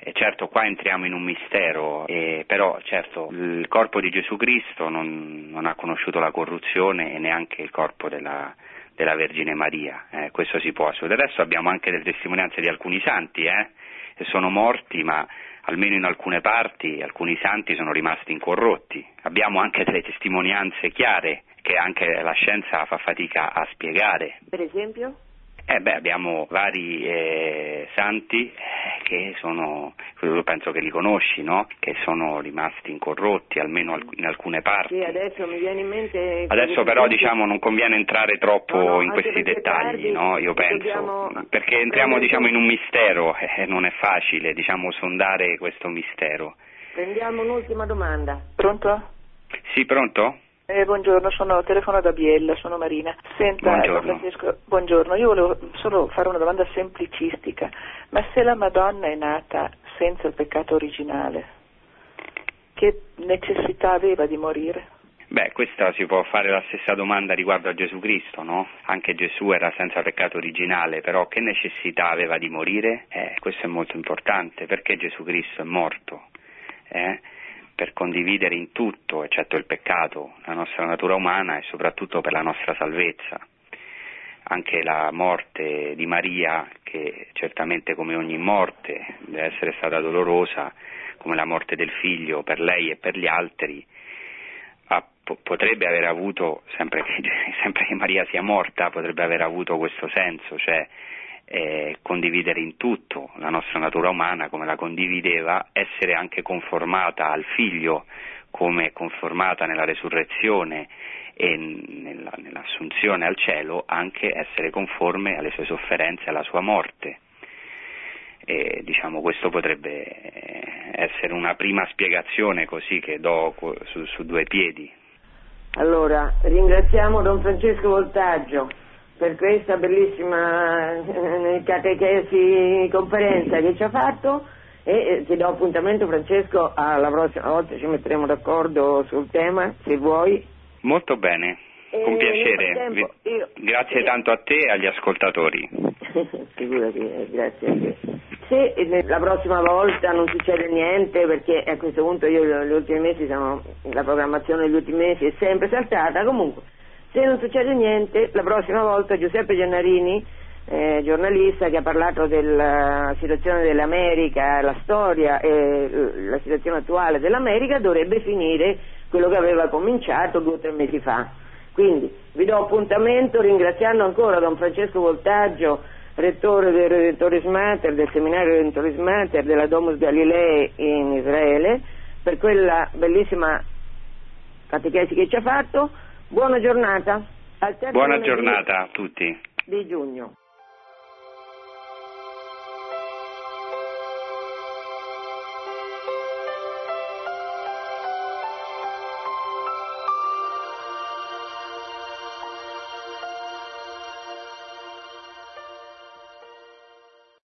E certo qua entriamo in un mistero, eh, però certo il corpo di Gesù Cristo non, non, ha conosciuto la corruzione e neanche il corpo della, della Vergine Maria, eh, questo si può assolutamente. Adesso abbiamo anche delle testimonianze di alcuni santi, eh, che sono morti ma almeno in alcune parti alcuni santi sono rimasti incorrotti. Abbiamo anche delle testimonianze chiare che anche la scienza fa fatica a spiegare. Per esempio? Eh beh, abbiamo vari eh, santi che sono, penso che li conosci, no? che sono rimasti incorrotti, almeno in alcune parti. Sì, adesso mi viene in mente... Adesso però diciamo, non conviene entrare troppo no, no, in questi dettagli, no? io penso, dobbiamo... perché entriamo diciamo, in un mistero e eh, non è facile diciamo, sondare questo mistero. Prendiamo un'ultima domanda. Pronto? Sì, pronto? Eh, buongiorno, sono, telefono da Biella, sono Marina. Senta, buongiorno. Francesco, buongiorno, io volevo solo fare una domanda semplicistica, ma se la Madonna è nata senza il peccato originale, che necessità aveva di morire? Beh, questa si può fare la stessa domanda riguardo a Gesù Cristo, no? Anche Gesù era senza peccato originale, però che necessità aveva di morire? Eh, questo è molto importante, perché Gesù Cristo è morto? Eh? Per condividere in tutto, eccetto il peccato, la nostra natura umana e soprattutto per la nostra salvezza. anche la morte di Maria, che certamente come ogni morte deve essere stata dolorosa, come la morte del figlio per lei e per gli altri, potrebbe aver avuto, sempre che, sempre che, Maria sia morta, potrebbe aver avuto questo senso, cioè eh, condividere in tutto la nostra natura umana come la condivideva, essere anche conformata al figlio come conformata nella resurrezione e nella, nell'assunzione al cielo, anche essere conforme alle sue sofferenze, alla sua morte. E, diciamo, questo potrebbe essere una prima spiegazione così che do su, su due piedi. Allora, ringraziamo Don Francesco Voltaggio per questa bellissima eh, catechesi conferenza che ci ha fatto e eh, ti do appuntamento Francesco alla prossima volta ci metteremo d'accordo sul tema se vuoi. Molto bene, con piacere. Io... Grazie tanto a te e agli ascoltatori. Figurati, eh, grazie a te. Se la prossima volta non succede niente, perché a questo punto io gli ultimi mesi sono, la programmazione degli ultimi mesi è sempre saltata, comunque se non succede niente, la prossima volta Giuseppe Gennarini, eh, giornalista che ha parlato della situazione dell'America, la storia e la situazione attuale dell'America, dovrebbe finire quello che aveva cominciato due o tre mesi fa. Quindi vi do appuntamento ringraziando ancora Don Francesco Voltaggio, rettore del Redentores Mater, del seminario Redentores Mater della Domus Galilei in Israele, per quella bellissima catechesi che ci ha fatto. Buona giornata. Buona giornata a tutti. Di giugno.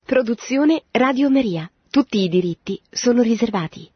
Produzione Radio Maria. Tutti i diritti sono riservati.